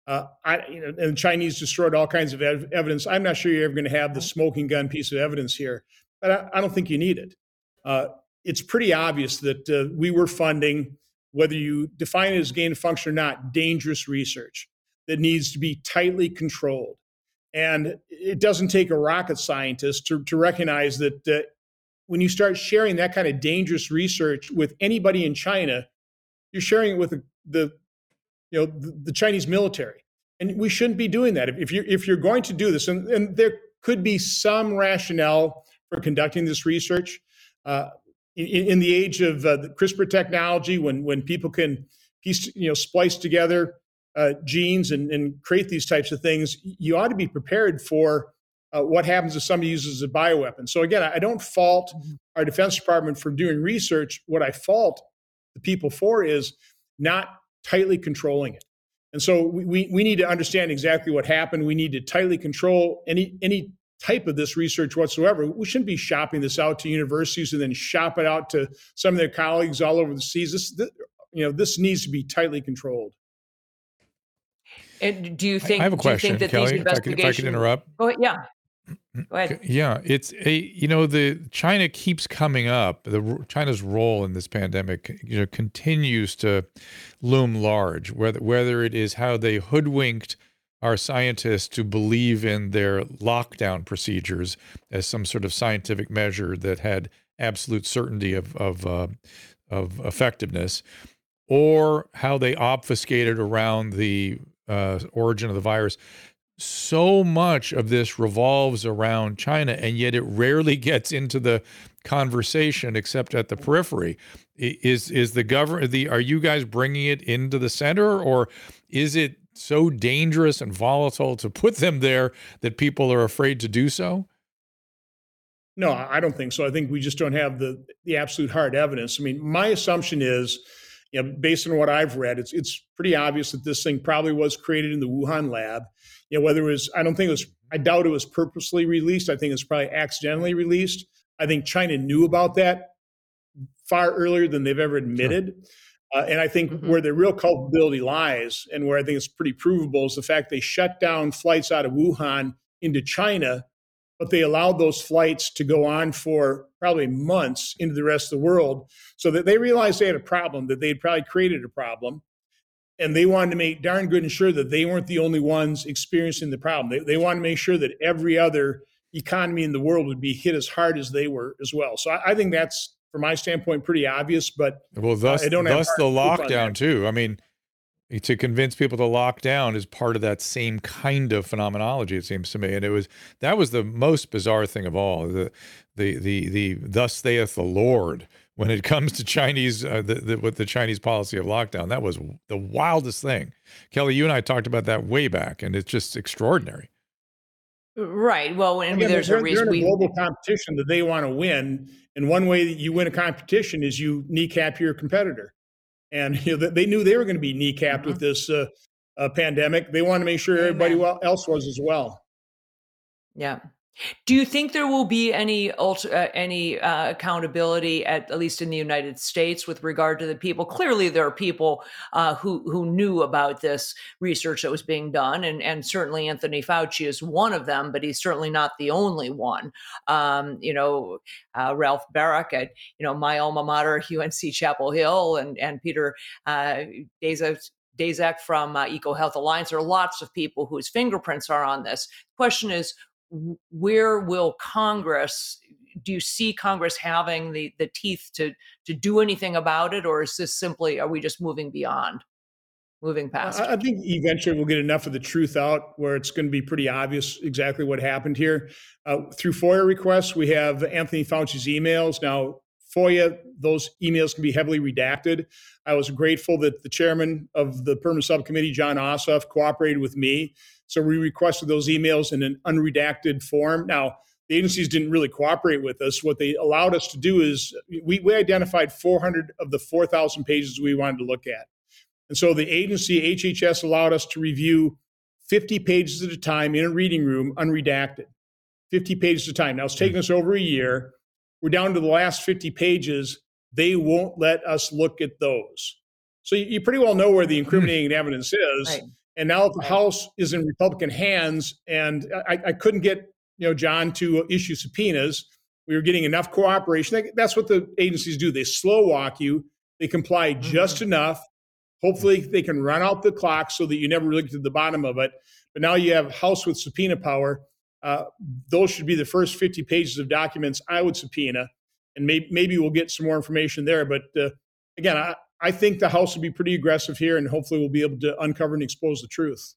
Uh, I, you know, and the Chinese destroyed all kinds of ev- evidence. I'm not sure you're ever going to have the smoking gun piece of evidence here, but I, I don't think you need it. Uh, it's pretty obvious that uh, we were funding, whether you define it as gain of function or not, dangerous research that needs to be tightly controlled. And it doesn't take a rocket scientist to, to recognize that uh, when you start sharing that kind of dangerous research with anybody in China, you're sharing it with the, the you know the, the, Chinese military, and we shouldn't be doing that. If, if you're if you're going to do this, and, and, there could be some rationale for conducting this research. Uh, in, in, the age of uh, the CRISPR technology, when when people can piece you know splice together uh, genes and, and create these types of things, you ought to be prepared for uh, what happens if somebody uses a bioweapon. So again, I don't fault mm-hmm. our Defense Department for doing research. What I fault the people for is not tightly controlling it. And so we, we, we need to understand exactly what happened. We need to tightly control any any type of this research whatsoever. We shouldn't be shopping this out to universities and then shop it out to some of their colleagues all over the seas. This, this you know, this needs to be tightly controlled. And do you think? I have a question, Kelly. If I, could, if I could interrupt. Go ahead. Yeah. Yeah, it's a you know the China keeps coming up. The China's role in this pandemic, you know, continues to loom large. Whether whether it is how they hoodwinked our scientists to believe in their lockdown procedures as some sort of scientific measure that had absolute certainty of of uh, of effectiveness, or how they obfuscated around the uh, origin of the virus so much of this revolves around China, and yet it rarely [laughs] gets into the conversation except at the periphery. Is is the government the are you guys bringing it into the center, or is it so dangerous and volatile to put them there that people are afraid to do so? No, I don't think so. I think we just don't have the the absolute hard evidence. I mean, my assumption is you know, based on what I've read, it's it's pretty obvious that this thing probably was created in the Wuhan lab. You know, whether it was, I don't think it was, I doubt it was purposely released. I think it's probably accidentally released. I think China knew about that far earlier than they've ever admitted. Sure. Uh, and I think mm-hmm. where the real culpability lies, and where I think it's pretty provable, is the fact they shut down flights out of Wuhan into China but they allowed those flights to go on for probably months into the rest of the world so that they realized they had a problem, that they had probably created a problem. And they wanted to make darn good and sure that they weren't the only ones experiencing the problem. They, they wanted to make sure that every other economy in the world would be hit as hard as they were as well. So I, I think that's, from my standpoint, pretty obvious. But well, thus, uh, thus the lockdown too. I mean, to convince people to lock down is part of that same kind of phenomenology it seems to me. And it was that was the most bizarre thing of all the the the the thus saith the lord when it [laughs] comes to chinese uh, the, the, with the chinese policy of lockdown. That was the wildest thing. Kelly you and i talked about that way back and it's just extraordinary. Right. Well and Again, there's a reason a global competition that they want to win and one way that you win a competition is you kneecap your competitor and you know, they knew they were going to be kneecapped mm-hmm. with this uh, uh, pandemic. They wanted to make sure everybody else was as well. Yeah. Do you think there will be any uh, any uh, accountability at at least in the United States with regard to the people? Clearly, there are people uh, who who knew about this research that was being done, and and certainly Anthony Fauci is one of them, but he's certainly not the only one. Um, you know, uh, Ralph Baric at you know my alma mater, [laughs] UNC Chapel Hill, and and Peter uh, Daszak from uh, EcoHealth Alliance. There are lots of people whose fingerprints are on this. The question is where will Congress do you see Congress having the the teeth to to do anything about it, or is this simply are we just moving beyond, moving past? I, think eventually we'll get enough of the truth out where it's going to be pretty obvious exactly what happened here. Uh, through FOIA requests, we have Anthony Fauci's emails now. FOIA, those emails can be heavily redacted. I was grateful that the chairman of the permanent subcommittee, Jon Ossoff, cooperated with me. So we requested those emails in an unredacted form. Now, the agencies didn't really cooperate with us. What they allowed us to do is we, we identified 400 of the 4,000 pages we wanted to look at. And so the agency, HHS, allowed us to review 50 pages at a time in a reading room, unredacted. 50 pages at a time. Now it's taken us over a year. We're down to the last 50 pages. They won't let us look at those. So you, you pretty well know where the hmm. incriminating evidence is. Right. And now the right. House is in Republican hands, and I, I, couldn't get you know Jon to issue subpoenas. We were getting enough cooperation. That's what the agencies do. They slow walk you. They comply mm-hmm. just enough. Hopefully, they can run out the clock so that you never really get to the bottom of it. But now you have House with subpoena power. Uh, those should be the first 50 pages of documents I would subpoena, and maybe, maybe we'll get some more information there. But uh, again, I, I think the House will be pretty aggressive here, and hopefully we'll be able to uncover and expose the truth.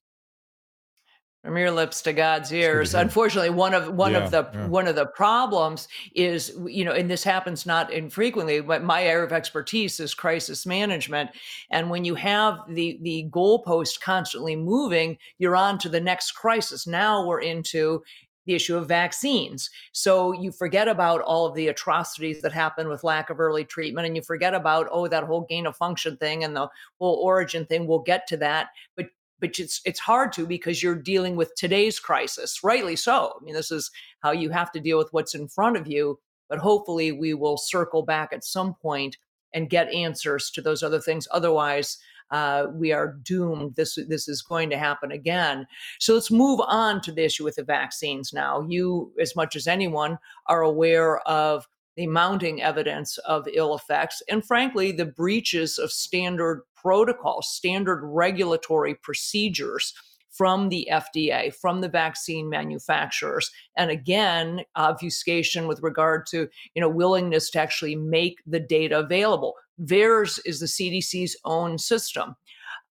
From your lips to God's ears. Unfortunately, one of one yeah, of the yeah. one of the problems is you know, and this happens not infrequently. But my area of expertise is crisis management, and when you have the the goalpost constantly moving, you're on to the next crisis. Now we're into the issue of vaccines. So you forget about all of the atrocities that happen with lack of early treatment, and you forget about oh that whole gain of function thing and the whole origin thing. We'll get to that, but but it's it's hard to because you're dealing with today's crisis rightly so i mean this is how you have to deal with what's in front of you but hopefully we will circle back at some point and get answers to those other things otherwise uh, we are doomed. This this is going to happen again. So let's move on to the issue with the vaccines now. You, as much as anyone, are aware of the mounting evidence of ill effects, and frankly, the breaches of standard protocols, standard regulatory procedures from the FDA, from the vaccine manufacturers, and again, obfuscation with regard to you know willingness to actually make the data available. VAERS is the CDC's own system.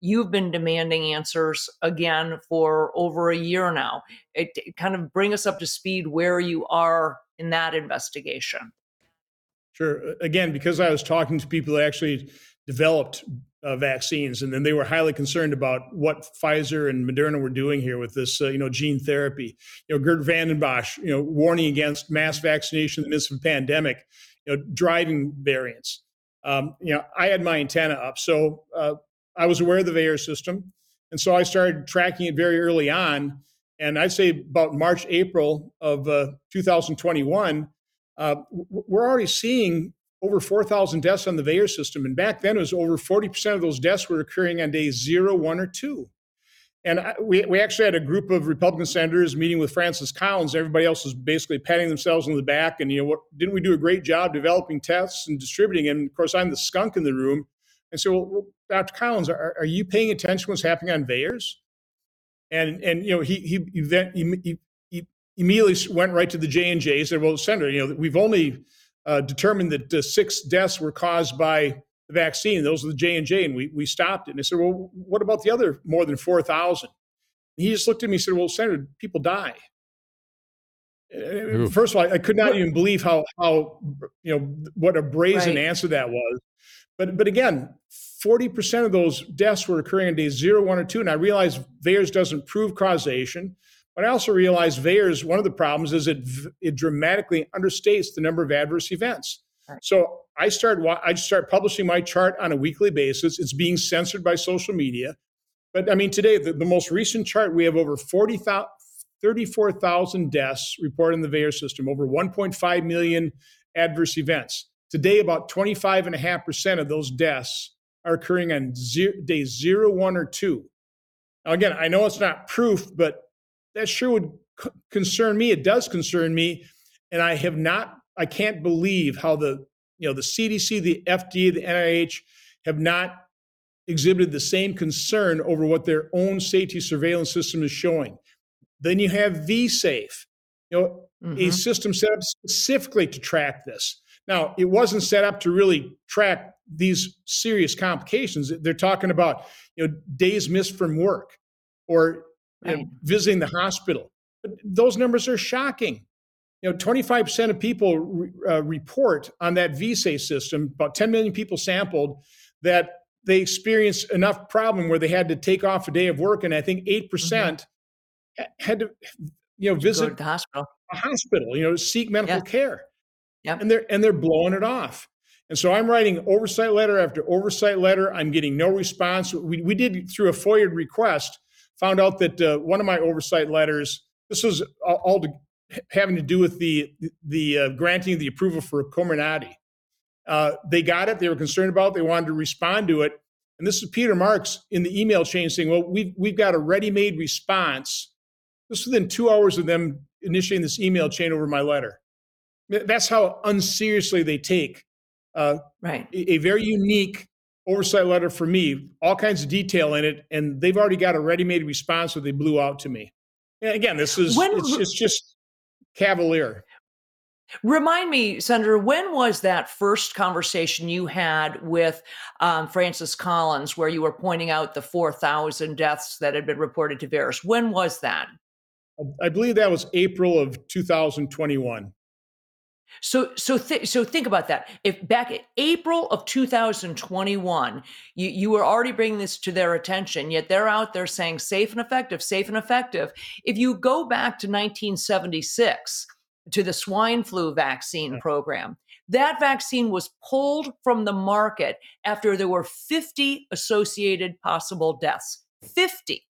You've been demanding answers again for over a year now. It, it kind of bring us up to speed where you are in that investigation. Sure. Again, because I was talking to people who actually developed uh, vaccines, and then they were highly concerned about what Pfizer and Moderna were doing here with this, uh, you know, gene therapy. You know, Geert Vanden Bossche, you know, warning against mass vaccination in the midst of a pandemic, you know, driving variants. Um, you know, I had my antenna up, so uh, I was aware of the VAERS system, and so I started tracking it very early on. And I'd say about March, April of uh, 2021 uh, we're already seeing over 4,000 deaths on the VAERS system. And back then, it was over 40% of those deaths were occurring on days zero, one, or two. And we, we actually had a group of Republican senators meeting with Francis Collins. Everybody else was basically patting themselves on the back. And, you know, what, didn't we do a great job developing tests and distributing? And of course, I'm the skunk in the room. And so, well, Dr. Collins, are, are you paying attention to what's happening on VAERS? And, and you know, he, he, he, he, immediately went right to the J and J. and Said, "Well, Senator, you know, we've only uh, determined that uh, six deaths were caused by the vaccine. Those were the J and J, and we we stopped it." And I said, "Well, what about the other more than four thousand? He just looked at me and said, "Well, Senator, people die." Oof. First of all, I could not even believe how how you know what a brazen right. answer that was. But but again, forty percent of those deaths were occurring on days zero, one, or two, and I realized VAERS doesn't prove causation. But I also realized VAERS, one of the problems is it, it dramatically understates the number of adverse events. Right. So I started I start publishing my chart on a weekly basis. It's being censored by social media. But I mean, today, the, the most recent chart, we have over 40, 34,000 deaths reported in the VAERS system, over 1.5 million adverse events. Today, about 25.5% of those deaths are occurring on zero, day zero, one, or two. Now, again, I know it's not proof, but that sure would c- concern me. It does concern me, and I have not. I can't believe how the you know the CDC, the FDA, the NIH have not exhibited the same concern over what their own safety surveillance system is showing. Then you have VSafe, you know, mm-hmm. a system set up specifically to track this. Now, it wasn't set up to really track these serious complications. They're talking about, you know, days missed from work or right. know, visiting the hospital. But those numbers are shocking. you know, 25% of people re, uh, report on that VSAE system, about 10 million people sampled, that they experienced enough problem where they had to take off a day of work. And I think 8% mm hmm had to, you know, visit the hospital, a hospital, you know, seek medical yeah. care. Yep. And they're, and they're blowing it off. And so I'm writing oversight letter after oversight letter. I'm getting no response. We, we did through a FOIA request, found out that uh, one of my oversight letters, this was all, to, having to do with the the uh, granting of the approval for Comirnaty. Uh, they got it. They were concerned about. It, they wanted to respond to it. And this is Peter Marks in the email chain saying, "Well, we've we've got a ready-made response." This within two hours of them initiating this email chain over my letter. That's how unseriously they take uh, right. a, a very unique oversight letter for me, all kinds of detail in it, and they've already got a ready-made response that they blew out to me. And again, this is when, it's, it's just cavalier. Remind me, Senator, when was that first conversation you had with um, Francis Collins, where you were pointing out the 4,000 deaths that had been reported to VAERS? When was that? I believe that was April of 2021. So so th- so think about that. If back in April of 2021, you, you were already bringing this to their attention, yet they're out there saying safe and effective, safe and effective. If you go back to 1976 to the swine flu vaccine program, that vaccine was pulled from the market after there were 50 associated possible deaths. 50.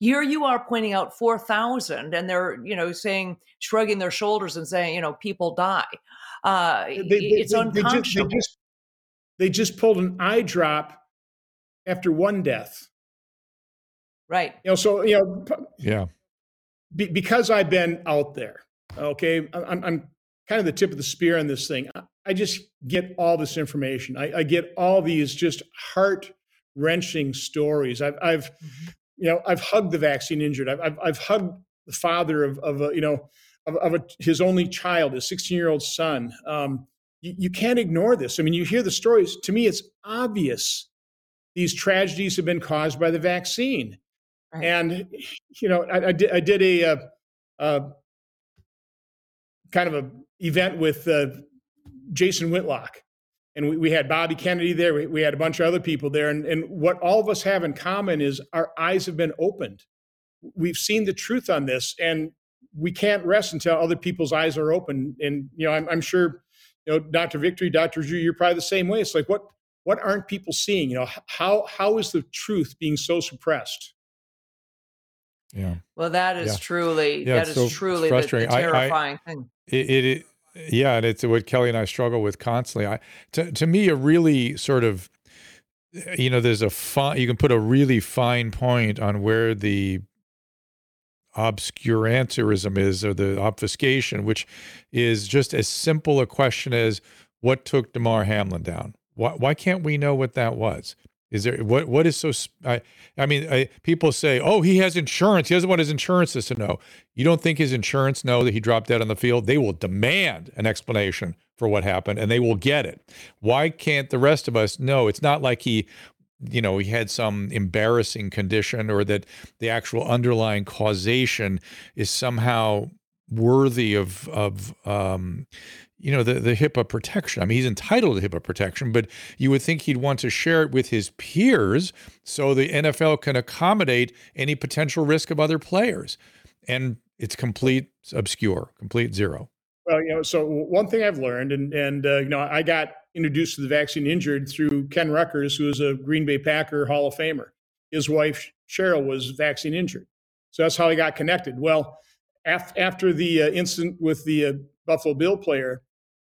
Here you are pointing out 4,000 and they're, you know, saying, shrugging their shoulders and saying, you know, people die. Uh, they, they, it's they, unconscionable. They just, just, they just pulled an eye drop after one death. Right. You know, so, you know, yeah. Be, because I've been out there, okay, I'm, I'm kind of the tip of the spear on this thing. I just get all this information. I, I get all these just heart wrenching stories. I've, I've mm-hmm you know, I've hugged the vaccine injured. I've, I've, I've hugged the father of, of a, you know, of, of a, his only child, his 16 year old son. Um, you, you can't ignore this. I mean, you hear the stories. To me, it's obvious these tragedies have been caused by the vaccine. Right. And, you know, I, I, did, I did a, a, uh, a, kind of a event with uh, Jason Whitlock and we, we had Bobby Kennedy there. We, we, had a bunch of other people there. And, and what all of us have in common is our eyes have been opened. We've seen the truth on this, and we can't rest until other people's eyes are open. And you know, I'm, I'm sure, you know, Dr. Victory, Dr. Drew, you're probably the same way. It's like what what aren't people seeing? You know, how how is the truth being so suppressed? Yeah. Well, that is yeah. truly yeah, that is so truly the, the terrifying I, I, thing. It, it, yeah, and it's what Kelly and I struggle with constantly. I to to me a really sort of eh, you know there's a fine you can put a really fine point on where the obscurantism is or the obfuscation, which is just as simple a question as what took Damar Hamlin down. Why, why can't we know what that was? Is there what what is so? I I mean, I, people say, "Oh, he has insurance. He doesn't want his insurance to know." You don't think his insurance know that he dropped dead on the field? They will demand an explanation for what happened, and they will get it. Why can't the rest of us know? It's not like he, you know, he had some embarrassing condition, or that the actual underlying causation is somehow worthy of of um, you know the the HIPAA protection. I mean, he's entitled to HIPAA protection, but you would think he'd want to share it with his peers so the NFL can accommodate any potential risk of other players. And it's complete obscure, complete zero. Well, you know, so one thing I've learned, and and uh, you know, I got introduced to the vaccine injured through Ken Ruettgers, who is a Green Bay Packer Hall of Famer. His wife Cheryl was vaccine injured, so that's how I got connected. Well, af- after the uh, incident with the uh, Buffalo Bill player,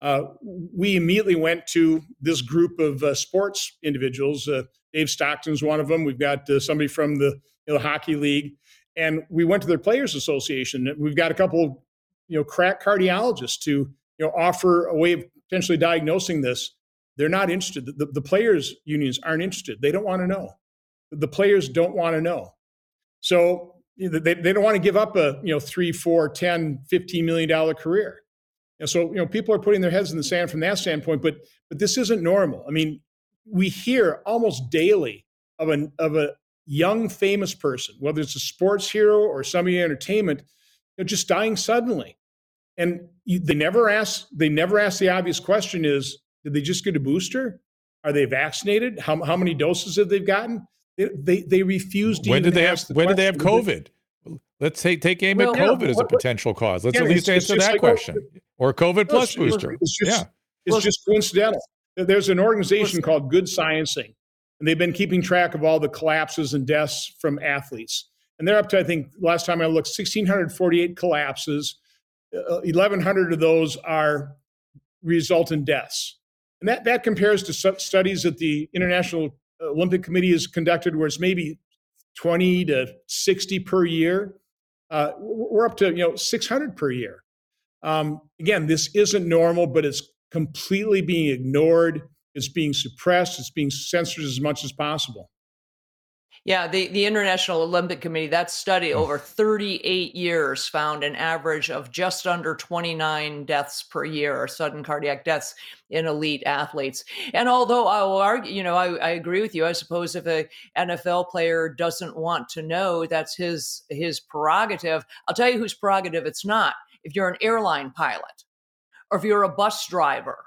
uh, we immediately went to this group of uh, sports individuals. Dave Stockton's one of them. We've got somebody from the you know, hockey league, and we went to their players association. We've got a couple, you know, crack cardiologists to you know offer a way of potentially diagnosing this. They're not interested. The, the players unions aren't interested. They don't want to know. The players don't want to know. So they, they don't want to give up a you know three, four, 10, 15 million dollar career. And so, you know, people are putting their heads in the sand from that standpoint, but but this isn't normal. I mean, we hear almost daily of an of a young famous person, whether it's a sports hero or somebody in entertainment, you know, just dying suddenly. And you, they never ask. They never ask the obvious question: Is did they just get a booster? Are they vaccinated? How how many doses have they gotten? They they, they refuse to. When did they have? the when did they have. COVID? Let's take take aim Well, at yeah, COVID as a what- potential cause. Let's Yeah, at least answer that like- question. Or COVID plus It's- booster. It's just, yeah. it's just coincidental. There's an organization called Good Sciencing, and they've been keeping track of all the collapses and deaths from athletes. And they're up to, I think, last time I looked, 1,648 collapses. Uh, 1,100 of those are result in deaths. And that, that compares to studies that the International Olympic Committee has conducted, where it's maybe 20 to 60 per year. Uh, we're up to you know 600 per year. Um, again, this isn't normal, but it's completely being ignored. It's being suppressed. It's being censored as much as possible. Yeah, the, the International Olympic Committee, that study over 38 years found an average of just under 29 deaths per year, or sudden cardiac deaths in elite athletes. And although I will argue, you know, I, I agree with you. I suppose if a NFL player doesn't want to know, that's his his prerogative. I'll tell you whose prerogative it's not. If you're an airline pilot, or if you're a bus driver,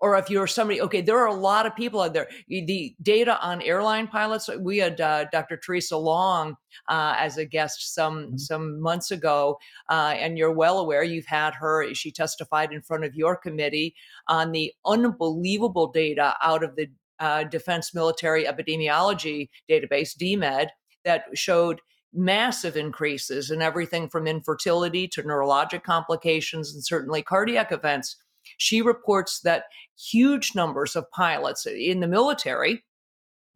or if you're somebody, okay, there are a lot of people out there. The data on airline pilots, we had uh, Dr. Theresa Long uh, as a guest some some months ago, uh, and you're well aware you've had her. She testified in front of your committee on the unbelievable data out of the uh, Defense Military Epidemiology Database (DMED) that showed massive increases in everything from infertility to neurologic complications and certainly cardiac events. She reports that huge numbers of pilots in the military,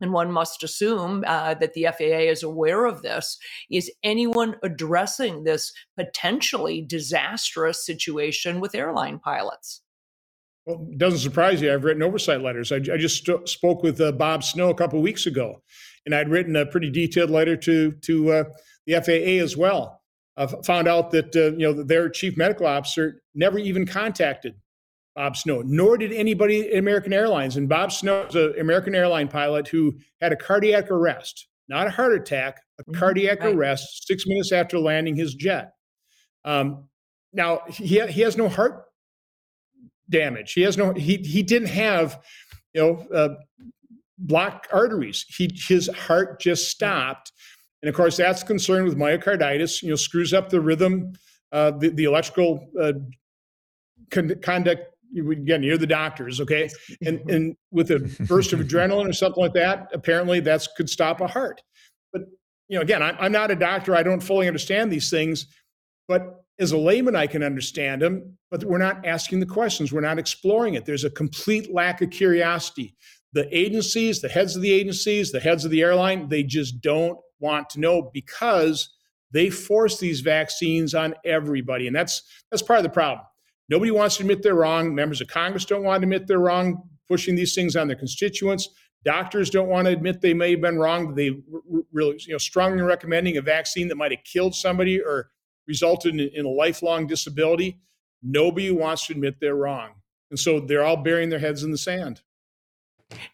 and one must assume uh, that the FAA is aware of this, is anyone addressing this potentially disastrous situation with airline pilots? Well, it doesn't surprise you. I've written oversight letters. I, I just st- spoke with uh, Bob Snow a couple weeks ago, and I'd written a pretty detailed letter to to uh, the FAA as well. I found out that uh, you know their chief medical officer never even contacted Bob Snow, nor did anybody at American Airlines. And Bob Snow is an American airline pilot who had a cardiac arrest, not a heart attack, a Mhm, cardiac right. arrest six minutes after landing his jet. Um, now he he has no heart damage. He has no he he didn't have you know uh, blocked arteries. He his heart just stopped, and of course that's concerned with myocarditis. You know, screws up the rhythm, uh, the the electrical uh, con- conduct. Again, you're the doctors, okay? And and with a burst of [laughs] adrenaline or something like that, apparently that's could stop a heart. But you know, again, I'm, I'm not a doctor. I don't fully understand these things, but as a layman, I can understand them. But we're not asking the questions. We're not exploring it. There's a complete lack of curiosity. The agencies, the heads of the agencies, the heads of the airline, they just don't want to know because they force these vaccines on everybody, and that's that's part of the problem. Nobody wants to admit they're wrong. Members of Congress don't want to admit they're wrong, pushing these things on their constituents. Doctors don't want to admit they may have been wrong. They really, you know, strongly recommending a vaccine that might have killed somebody or resulted in, in a lifelong disability. Nobody wants to admit they're wrong, and so they're all burying their heads in the sand.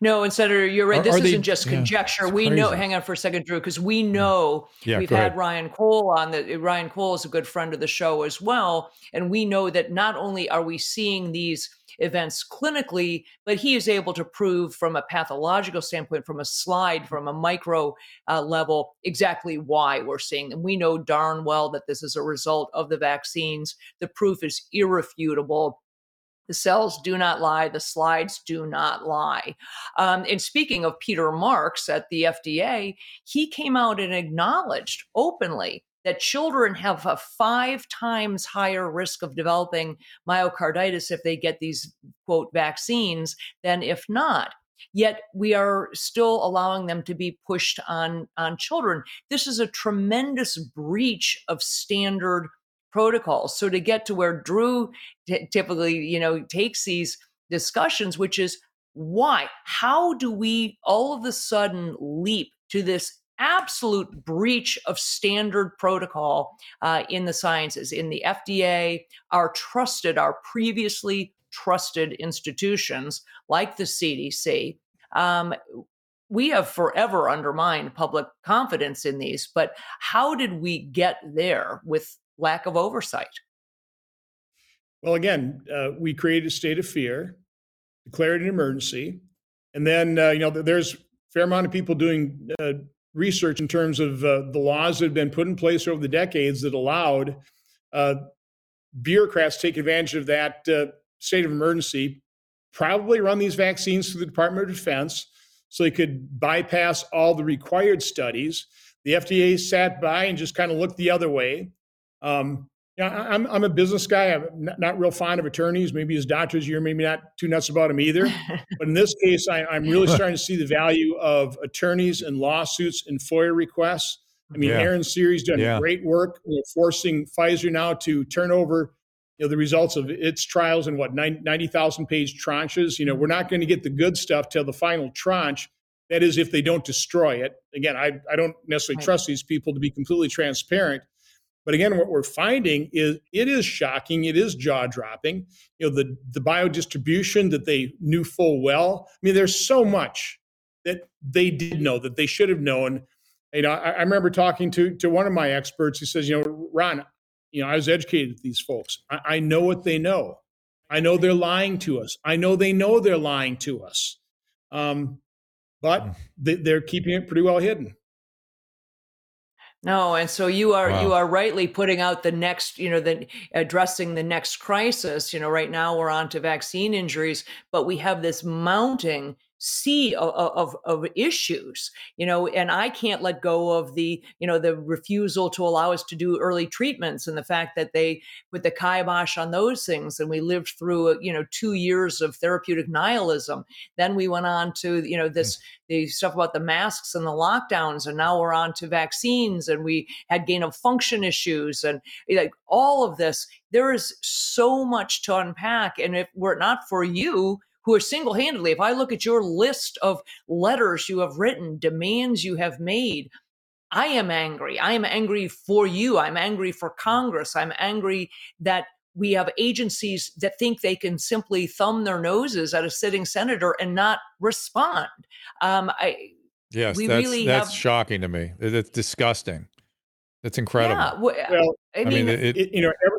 No, and Senator, you're right. Are- this are isn't just conjecture. it's we know. Hang on for a second, Drew, because we know Yeah, we've had ahead. Ryan Cole on. The Ryan Cole is a good friend of the show as well, and we know that not only are we seeing these events clinically, but he is able to prove from a pathological standpoint, from a slide, from a micro uh, level, exactly why we're seeing them. We know darn well that this is a result of the vaccines. The proof is irrefutable. The cells do not lie. The slides do not lie. Um, and speaking of Peter Marks at the FDA, he came out and acknowledged openly that children have a five times higher risk of developing myocarditis if they get these, quote, vaccines than if not. Yet we are still allowing them to be pushed on, on children. This is a tremendous breach of standard protocols. So to get to where Drew t- typically, you know, takes these discussions, which is why? How do we all of a sudden leap to this absolute breach of standard protocol uh, in the sciences, in the FDA, our trusted, our previously trusted institutions like the CDC? Um, we have forever undermined public confidence in these, but how did we get there with lack of oversight? Well, again, uh, we created a state of fear, declared an emergency, and then uh, you know there's a fair amount of people doing uh, research in terms of uh, the laws that have been put in place over the decades that allowed uh, bureaucrats take advantage of that uh, state of emergency, probably run these vaccines through the Department of Defense so they could bypass all the required studies. The FDA sat by and just kind of looked the other way. Um, yeah, I'm I'm a business guy. I'm not, not, real fond of attorneys. Maybe as doctors, you're maybe not too nuts about them either. [laughs] but in this case, I, am really starting to see the value of attorneys and lawsuits and FOIA requests. I mean, yeah. Aaron Siri's done yeah. great work forcing Pfizer now to turn over you know, the results of its trials in what 90,000 page tranches. You know, we're not going to get the good stuff till the final tranche. That is, if they don't destroy it. Again, I, I don't necessarily trust these people to be completely transparent. But again, what we're finding is it is shocking. It is jaw dropping. You know, the the biodistribution that they knew full well. I mean, there's so much that they did know that they should have known. You know, I, I remember talking to to one of my experts. He says, you know, Ron, you know, I was educated with these folks. I, I know what they know. I know they're lying to us. I know they know they're lying to us. Um, but hmm. they, they're keeping it pretty well hidden. No, and so you are wow. you are rightly putting out the next, you know, the addressing the next crisis. You know, right now we're on to vaccine injuries, but we have this mounting sea of, of, of, issues you know and i can't let go of the you know the refusal to allow us to do early treatments and the fact that they put the kibosh on those things and we lived through you know two years of therapeutic nihilism then we went on to you know this mm. the stuff about the masks and the lockdowns and now we're on to vaccines and we had gain of function issues and like all of this there is so much to unpack and if we're not for you who are single handedly, if I look at your list of letters you have written, demands you have made, I am angry. I am angry for you. I'm angry for Congress. I'm angry that we have agencies that think they can simply thumb their noses at a sitting senator and not respond. Um, I yes, we that's, really that's have, shocking to me. It's disgusting. It's incredible. Yeah, well, I, mean, I mean it, it, you know, every,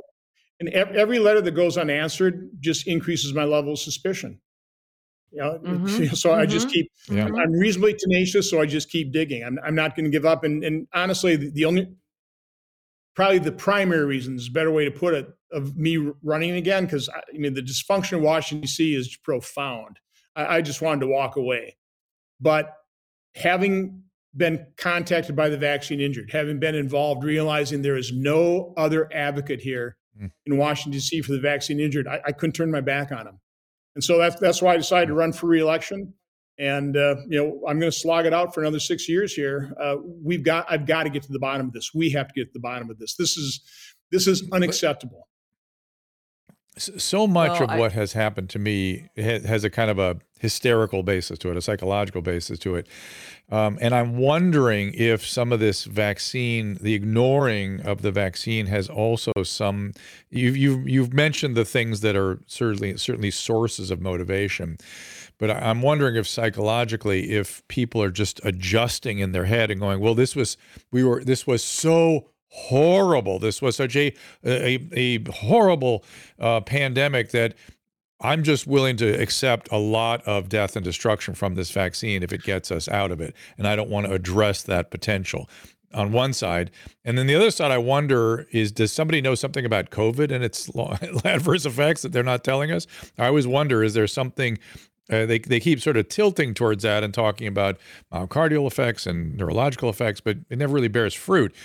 and every letter that goes unanswered just increases my level of suspicion. You know, mm-hmm. [laughs] so mm-hmm. I just mm-hmm. keep. Yeah. I'm reasonably tenacious, so I just keep digging. I'm I'm not going to give up. And and honestly, the, the, only probably the primary reason is a better way to put it of me running again because I, I, mean the dysfunction in Washington D.C. is profound. I, I just wanted to walk away, but having been contacted by the vaccine injured, having been involved, realizing there is no other advocate here mm. in Washington D.C. for the vaccine injured, I, I couldn't turn my back on him. And so that's that's why I decided to run for reelection. And uh, you know, I'm going to slog it out for another six years here. Uh, we've got I've got to get to the bottom of this. We have to get to the bottom of this. This is this is unacceptable. So much well, of what has happened to me has a kind of a hysterical basis to it, a psychological basis to it. Um, and I'm wondering if some of this vaccine, the ignoring of the vaccine, has also some. You've you've, you've mentioned the things that are certainly certainly sources of motivation, but I'm wondering if psychologically, if people are just adjusting in their head and going, "Well, this was we were this was so horrible. This was such a a, a horrible uh, pandemic that I'm just willing to accept a lot of death and destruction from this vaccine if it gets us out of it. And I don't want to address that potential on one side. And then the other side, I wonder is does somebody know something about COVID and its [laughs] adverse effects that they're not telling us? I always wonder is there something. Uh, they, they keep sort of tilting towards that and talking about myocardial effects and neurological effects, but it never really bears fruit.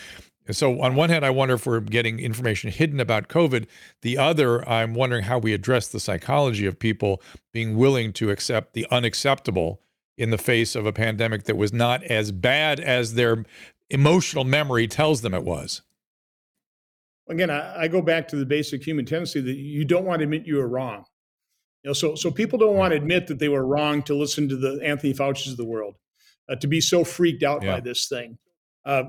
And so, on one hand, I wonder if we're getting information hidden about COVID. The other, I'm wondering how we address the psychology of people being willing to accept the unacceptable in the face of a pandemic that was not as bad as their emotional memory tells them it was. Again, I, I go back to the basic human tendency that you don't want to admit you were wrong. You know, so so people don't want to admit that they were wrong to listen to the Anthony Fauci's of the world, uh, to be so freaked out yeah. by this thing. Uh,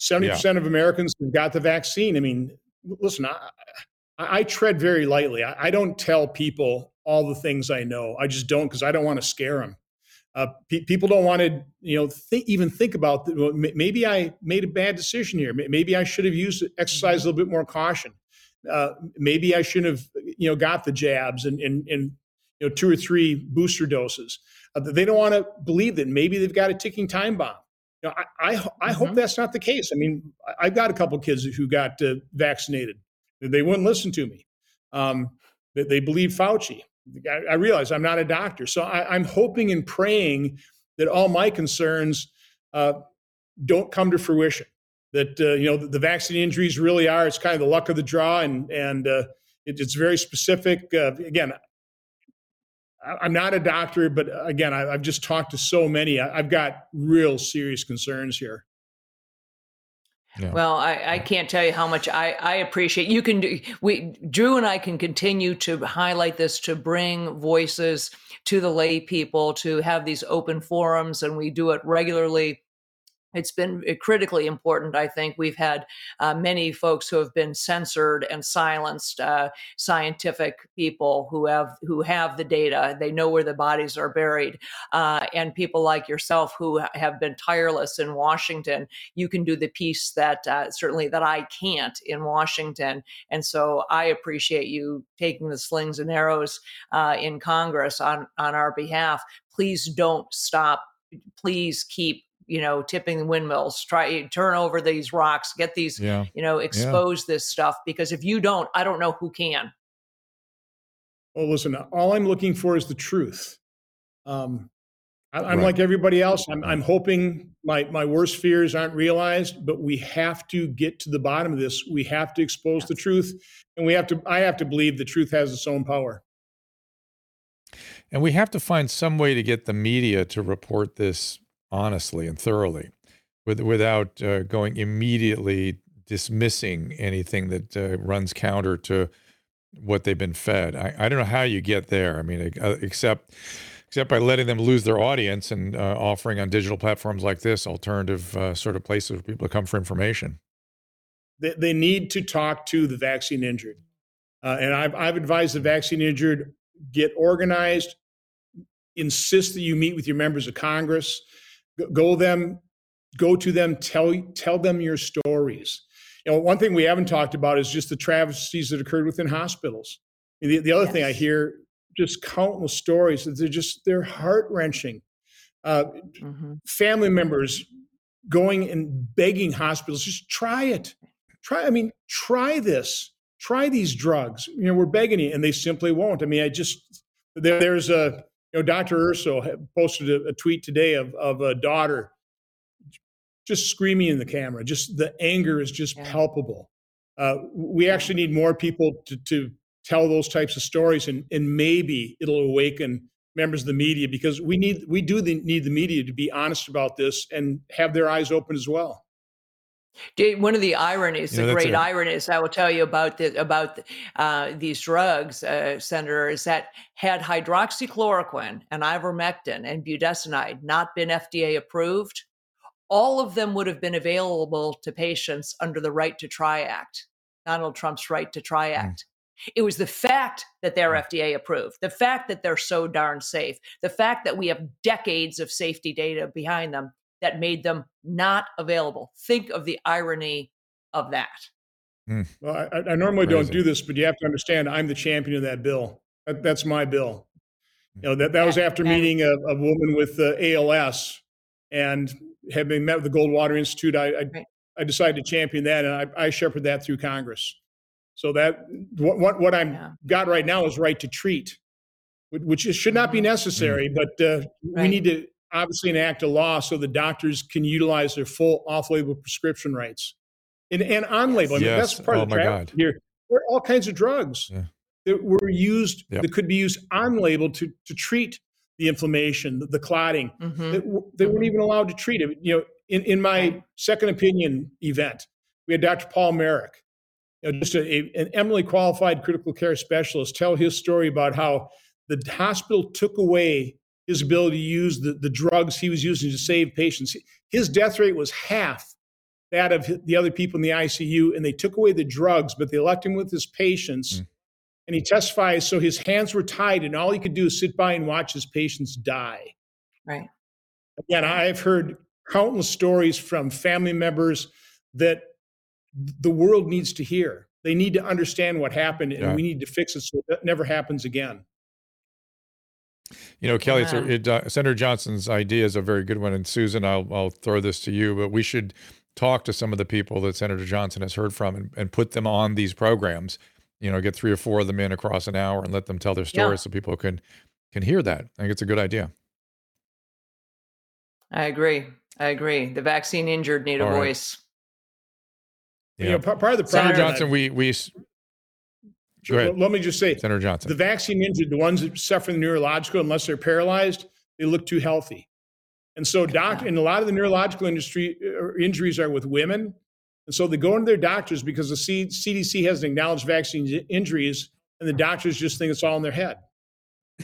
70% yeah. of Americans have got the vaccine. I mean, listen, I, I tread very lightly. I, I, don't tell people all the things I know. I just don't because I don't want to scare them. Uh, pe- people don't want to, you know, th- even think about the, well, maybe I made a bad decision here. Maybe I should have used exercise a little bit more caution. Uh, maybe I shouldn't have, you know, got the jabs and, and, and you know, two or three booster doses. Uh, they don't want to believe that maybe they've got a ticking time bomb. You know, I, I, I mm-hmm. hope that's not the case. I mean, I've got a couple kids who got uh, vaccinated. They wouldn't listen to me. Um, they, they believe Fauci. I, I, realize I'm not a doctor. So I, am hoping and praying that all my concerns uh, don't come to fruition. That, uh, you know, the, the, vaccine injuries really are, it's kind of the luck of the draw and, and uh, it, it's very specific. Uh, again, I'm not a doctor, but uh, again, I, have just talked to so many. I, have got real serious concerns here. Yeah. Well, I, I, can't tell you how much I, I appreciate. You can do. We Drew and I can continue to highlight this to bring voices to the lay people to have these open forums, and we do it regularly it's been eh, critically important. I think we've had uh, many folks who have been censored and silenced, uh, scientific people who have who have the data. They know where the bodies are buried, uh, and people like yourself who have been tireless in Washington. You can do the piece that uh, certainly that I can't in Washington, and so I appreciate you taking the slings and arrows uh, in Congress on on our behalf. Please don't stop. Please keep you know, tipping the windmills, try turn over these rocks, get these, yeah. you know, expose yeah. this stuff. Because if you don't, I don't know who can. Well, listen, all I'm looking for is the truth. Um, I, am right. like everybody else. I'm, I'm hoping my, my worst fears aren't realized, but we have to get to the bottom of this. We have to expose the truth, and we have to. I have to believe the truth has its own power. And we have to find some way to get the media to report this honestly and thoroughly with, without uh, going immediately dismissing anything that uh, runs counter to what they've been fed. I, I don't know how you get there. I mean, uh, except except by letting them lose their audience and uh, offering on digital platforms like this alternative uh, sort of places for people come for information. They, they need to talk to the vaccine injured. Uh, and I've, I've advised the vaccine injured get organized, insist that you meet with your members of Congress, go them go to them tell tell them your stories. You know one thing we haven't talked about is just the travesties that occurred within hospitals. The, the other yes. thing i hear just countless stories that they're just they're heart-wrenching. Uh, mm-hmm. family members going and begging hospitals just try it. Try i mean try this. Try these drugs. You know we're begging you and they simply won't. I mean i just there, there's a you know, Dr. Urso posted a, a tweet today of, of a daughter just screaming in the camera. Just the anger is just yeah. palpable. Uh, we actually need more people to, to tell those types of stories, and, and maybe it'll awaken members of the media because we need we do need the media to be honest about this and have their eyes open as well. One of the ironies, the great a- ironies I will tell you about the, about uh, these drugs, uh, Senator, is that had hydroxychloroquine and ivermectin and budesonide not been FDA approved, all of them would have been available to patients under the Right to Try Act, Donald Trump's Right to Try hmm. Act. Mm. It was the fact that they're mm. FDA approved, the fact that they're so darn safe, the fact that we have decades of safety data behind them that made them not available. Think of the irony of that. Mm. Well, I, I normally Crazy. don't do this, but you have to understand I'm the champion of that bill. That, that's my bill. You know that that was after meeting a, a woman with uh, ALS and having met with the Goldwater Institute. I I, right. I decided to champion that, and I, I shepherd that through Congress. So that what what, what I'm yeah. got right now is right to treat, which should not be mm-hmm. necessary, mm. but uh, right. we need to obviously enact a law so the doctors can utilize their full off-label prescription rights and, and on-label. I mean, yes. that's part oh of the God. here. There are all kinds of drugs yeah. that were used yep. that could be used on-label to to treat the inflammation, the, the clotting. Mm-hmm. That, they weren't mm-hmm. even allowed to treat it. You know, in, in my second opinion event, we had Dr. Paul Marik, you know, just a, a, an eminently qualified critical care specialist, tell his story about how the hospital took away his ability to use the, the drugs he was using to save patients. His death rate was half that of the other people in the ICU, and they took away the drugs, but they left him with his patients. Mm. And he testifies so his hands were tied, and all he could do is sit by and watch his patients die. Right. Again, I've heard countless stories from family members that the world needs to hear. They need to understand what happened, and Yeah. we need to fix it so that never happens again. You know, Kelly, it's a, Amen. it, uh, Senator Johnson's idea is a very good one. And Susan, I'll, I'll throw this to you, but we should talk to some of the people that Senator Johnson has heard from and, and put them on these programs. You know, get three or four of them in across an hour and let them tell their stories Yeah. so people can can hear that. I think it's a good idea. I agree. I agree. The vaccine injured need a All right. voice. You know, part, part of the Senator problem. Johnson, we we s- go Let- me just say, Senator Johnson. the vaccine injured, the ones that suffer the neurological, unless they're paralyzed, they look too healthy. And so, doc, and a lot of the neurological industry uh, injuries are with women. And so they go into their doctors because the C- CDC hasn't acknowledged vaccine injuries, and the doctors just think it's all in their head.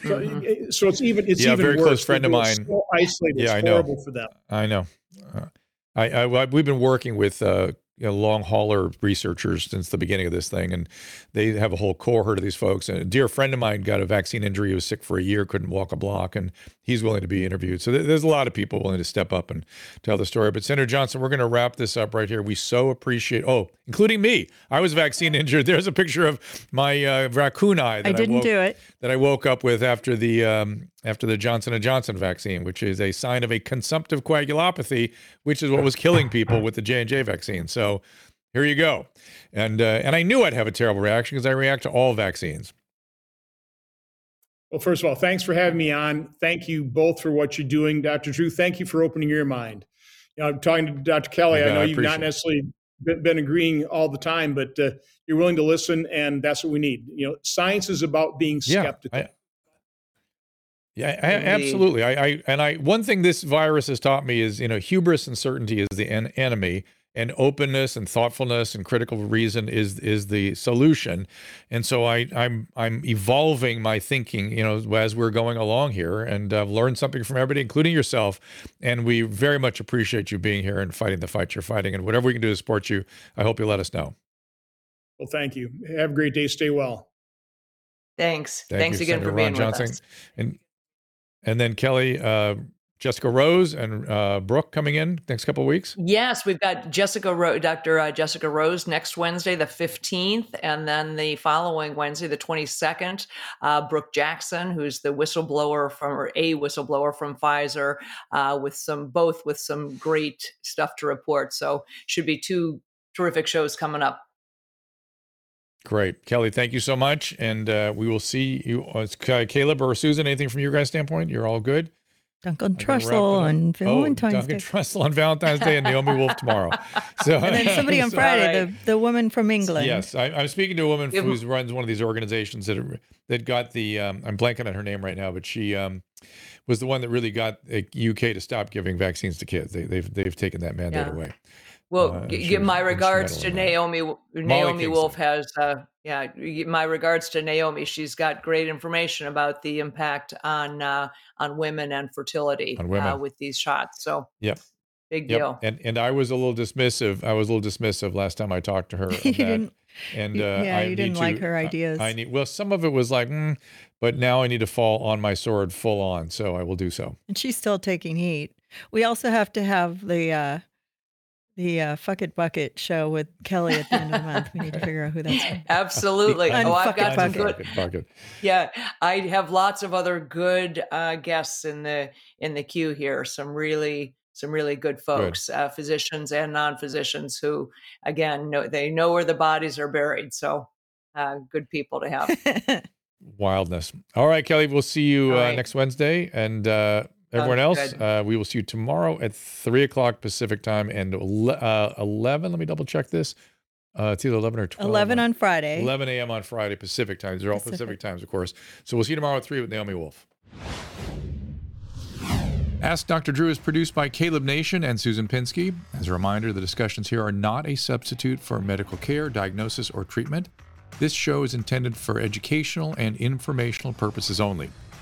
So, Mhm. so it's even it's Yeah, a even very worse. close friend of mine- So isolated. Yeah, it's I know. horrible for them. I know. Uh, I, I we've been working with uh, you know, long hauler researchers since the beginning of this thing, and they have a whole cohort of these folks. And a dear friend of mine got a vaccine injury. He was sick for a year, couldn't walk a block, and he's willing to be interviewed. So there- there's a lot of people willing to step up and tell the story. But Senator Johnson, we're going to wrap this up right here. We so appreciate. Oh, including me. I was vaccine injured. There's a picture of my uh, raccoon eye. That I didn't woke- do it. that I woke up with after the um, after the Johnson and Johnson vaccine, which is a sign of a consumptive coagulopathy, which is what was killing people with the J and J vaccine. So here you go, and uh, and I knew I'd have a terrible reaction because I react to all vaccines. Well, first of all, thanks for having me on. Thank you both for what you're doing, Dr. Drew. Thank you for opening your mind. You know, I'm talking to Dr. Kelly. You I know I you've not necessarily been, been agreeing all the time, but uh, you're willing to listen, and that's what we need. You know, science is about being Yeah, skeptical. I- Yeah, I, absolutely. I, I and I one thing this virus has taught me is you know hubris and certainty is the en- enemy, and openness and thoughtfulness and critical reason is is the solution. And so I I'm I'm evolving my thinking you know as we're going along here, and I've learned something from everybody, including yourself. And we very much appreciate you being here and fighting the fight you're fighting. And whatever we can do to support you, I hope you let us know. well, thank you. Have a great day. Stay well. Thanks. Thank Thanks you, again Senator for Ron being Johnson. with us. And and then Kelly, uh, Jessica Rose, and uh, Brook coming in next couple of weeks. Yes, we've got Jessica, Ro- Dr. Uh, Jessica Rose next Wednesday, the 15th, and then the following Wednesday, the 22nd, uh, Brook Jackson, who's the whistleblower from, or a whistleblower from Pfizer, uh, with some, both with some great stuff to report. So should be two terrific shows coming up. Great, Kelly. Thank you so much, and uh, we will see you. Uh, Caleb or Susan. Anything from your guys' standpoint? You're all good. Duncan I can wrap it Trussell up. on Oh, Valentine's Duncan Day. Trussell on Valentine's Day and Naomi Wolf tomorrow. [laughs] So And then somebody on [laughs] so- Friday, All the, the woman from England. Yes, I, I'm speaking to a woman who runs one of these organizations that are- that got the. Um, I'm blanking on her name right now, but she um, was the one that really got the UK to stop giving vaccines to kids. They, they've they've taken that mandate Yeah. away. Well, Uh, g- give my regards to Naomi. Naomi Wolf has, uh, yeah, my regards to Naomi. She's got great information about the impact on uh, on women and fertility On women. Uh, with these shots. So, Yep. big Yep. deal. And and I was a little dismissive. I was a little dismissive last time I talked to her. [laughs] You didn't- and uh, you- yeah, I you didn't like to- her I- ideas. I need well, some of it was like, mm, but now I need to fall on my sword full on. So I will do so. And she's still taking heat. We also have to have the uh, the uh, Fuck It Bucket show with Kelly at the end of the month. We need to figure out who that's from. Absolutely. The oh, I've got it some good. Bucket, bucket. Yeah, I have lots of other good uh, guests in the in the queue here. Some really some really good folks, Uh, physicians and non-physicians who, again, know they know where the bodies are buried. So, uh, good people to have. [laughs] Wildness. All right, Kelly. We'll see you All uh, right. next Wednesday, and uh, everyone Sounds else. good. Uh, we will see you tomorrow at three o'clock Pacific time and ele- uh, eleven. Let me double check this. Uh, it's either eleven or twelve. 11 on Friday. 11 a.m. on Friday Pacific times. They're all Pacific. Pacific times, of course. So we'll see you tomorrow at three with Naomi Wolf. Ask Dr. Drew is produced by Caleb Nation and Susan Pinsky. As a reminder, the discussions here are not a substitute for medical care, diagnosis, or treatment. This show is intended for educational and informational purposes only.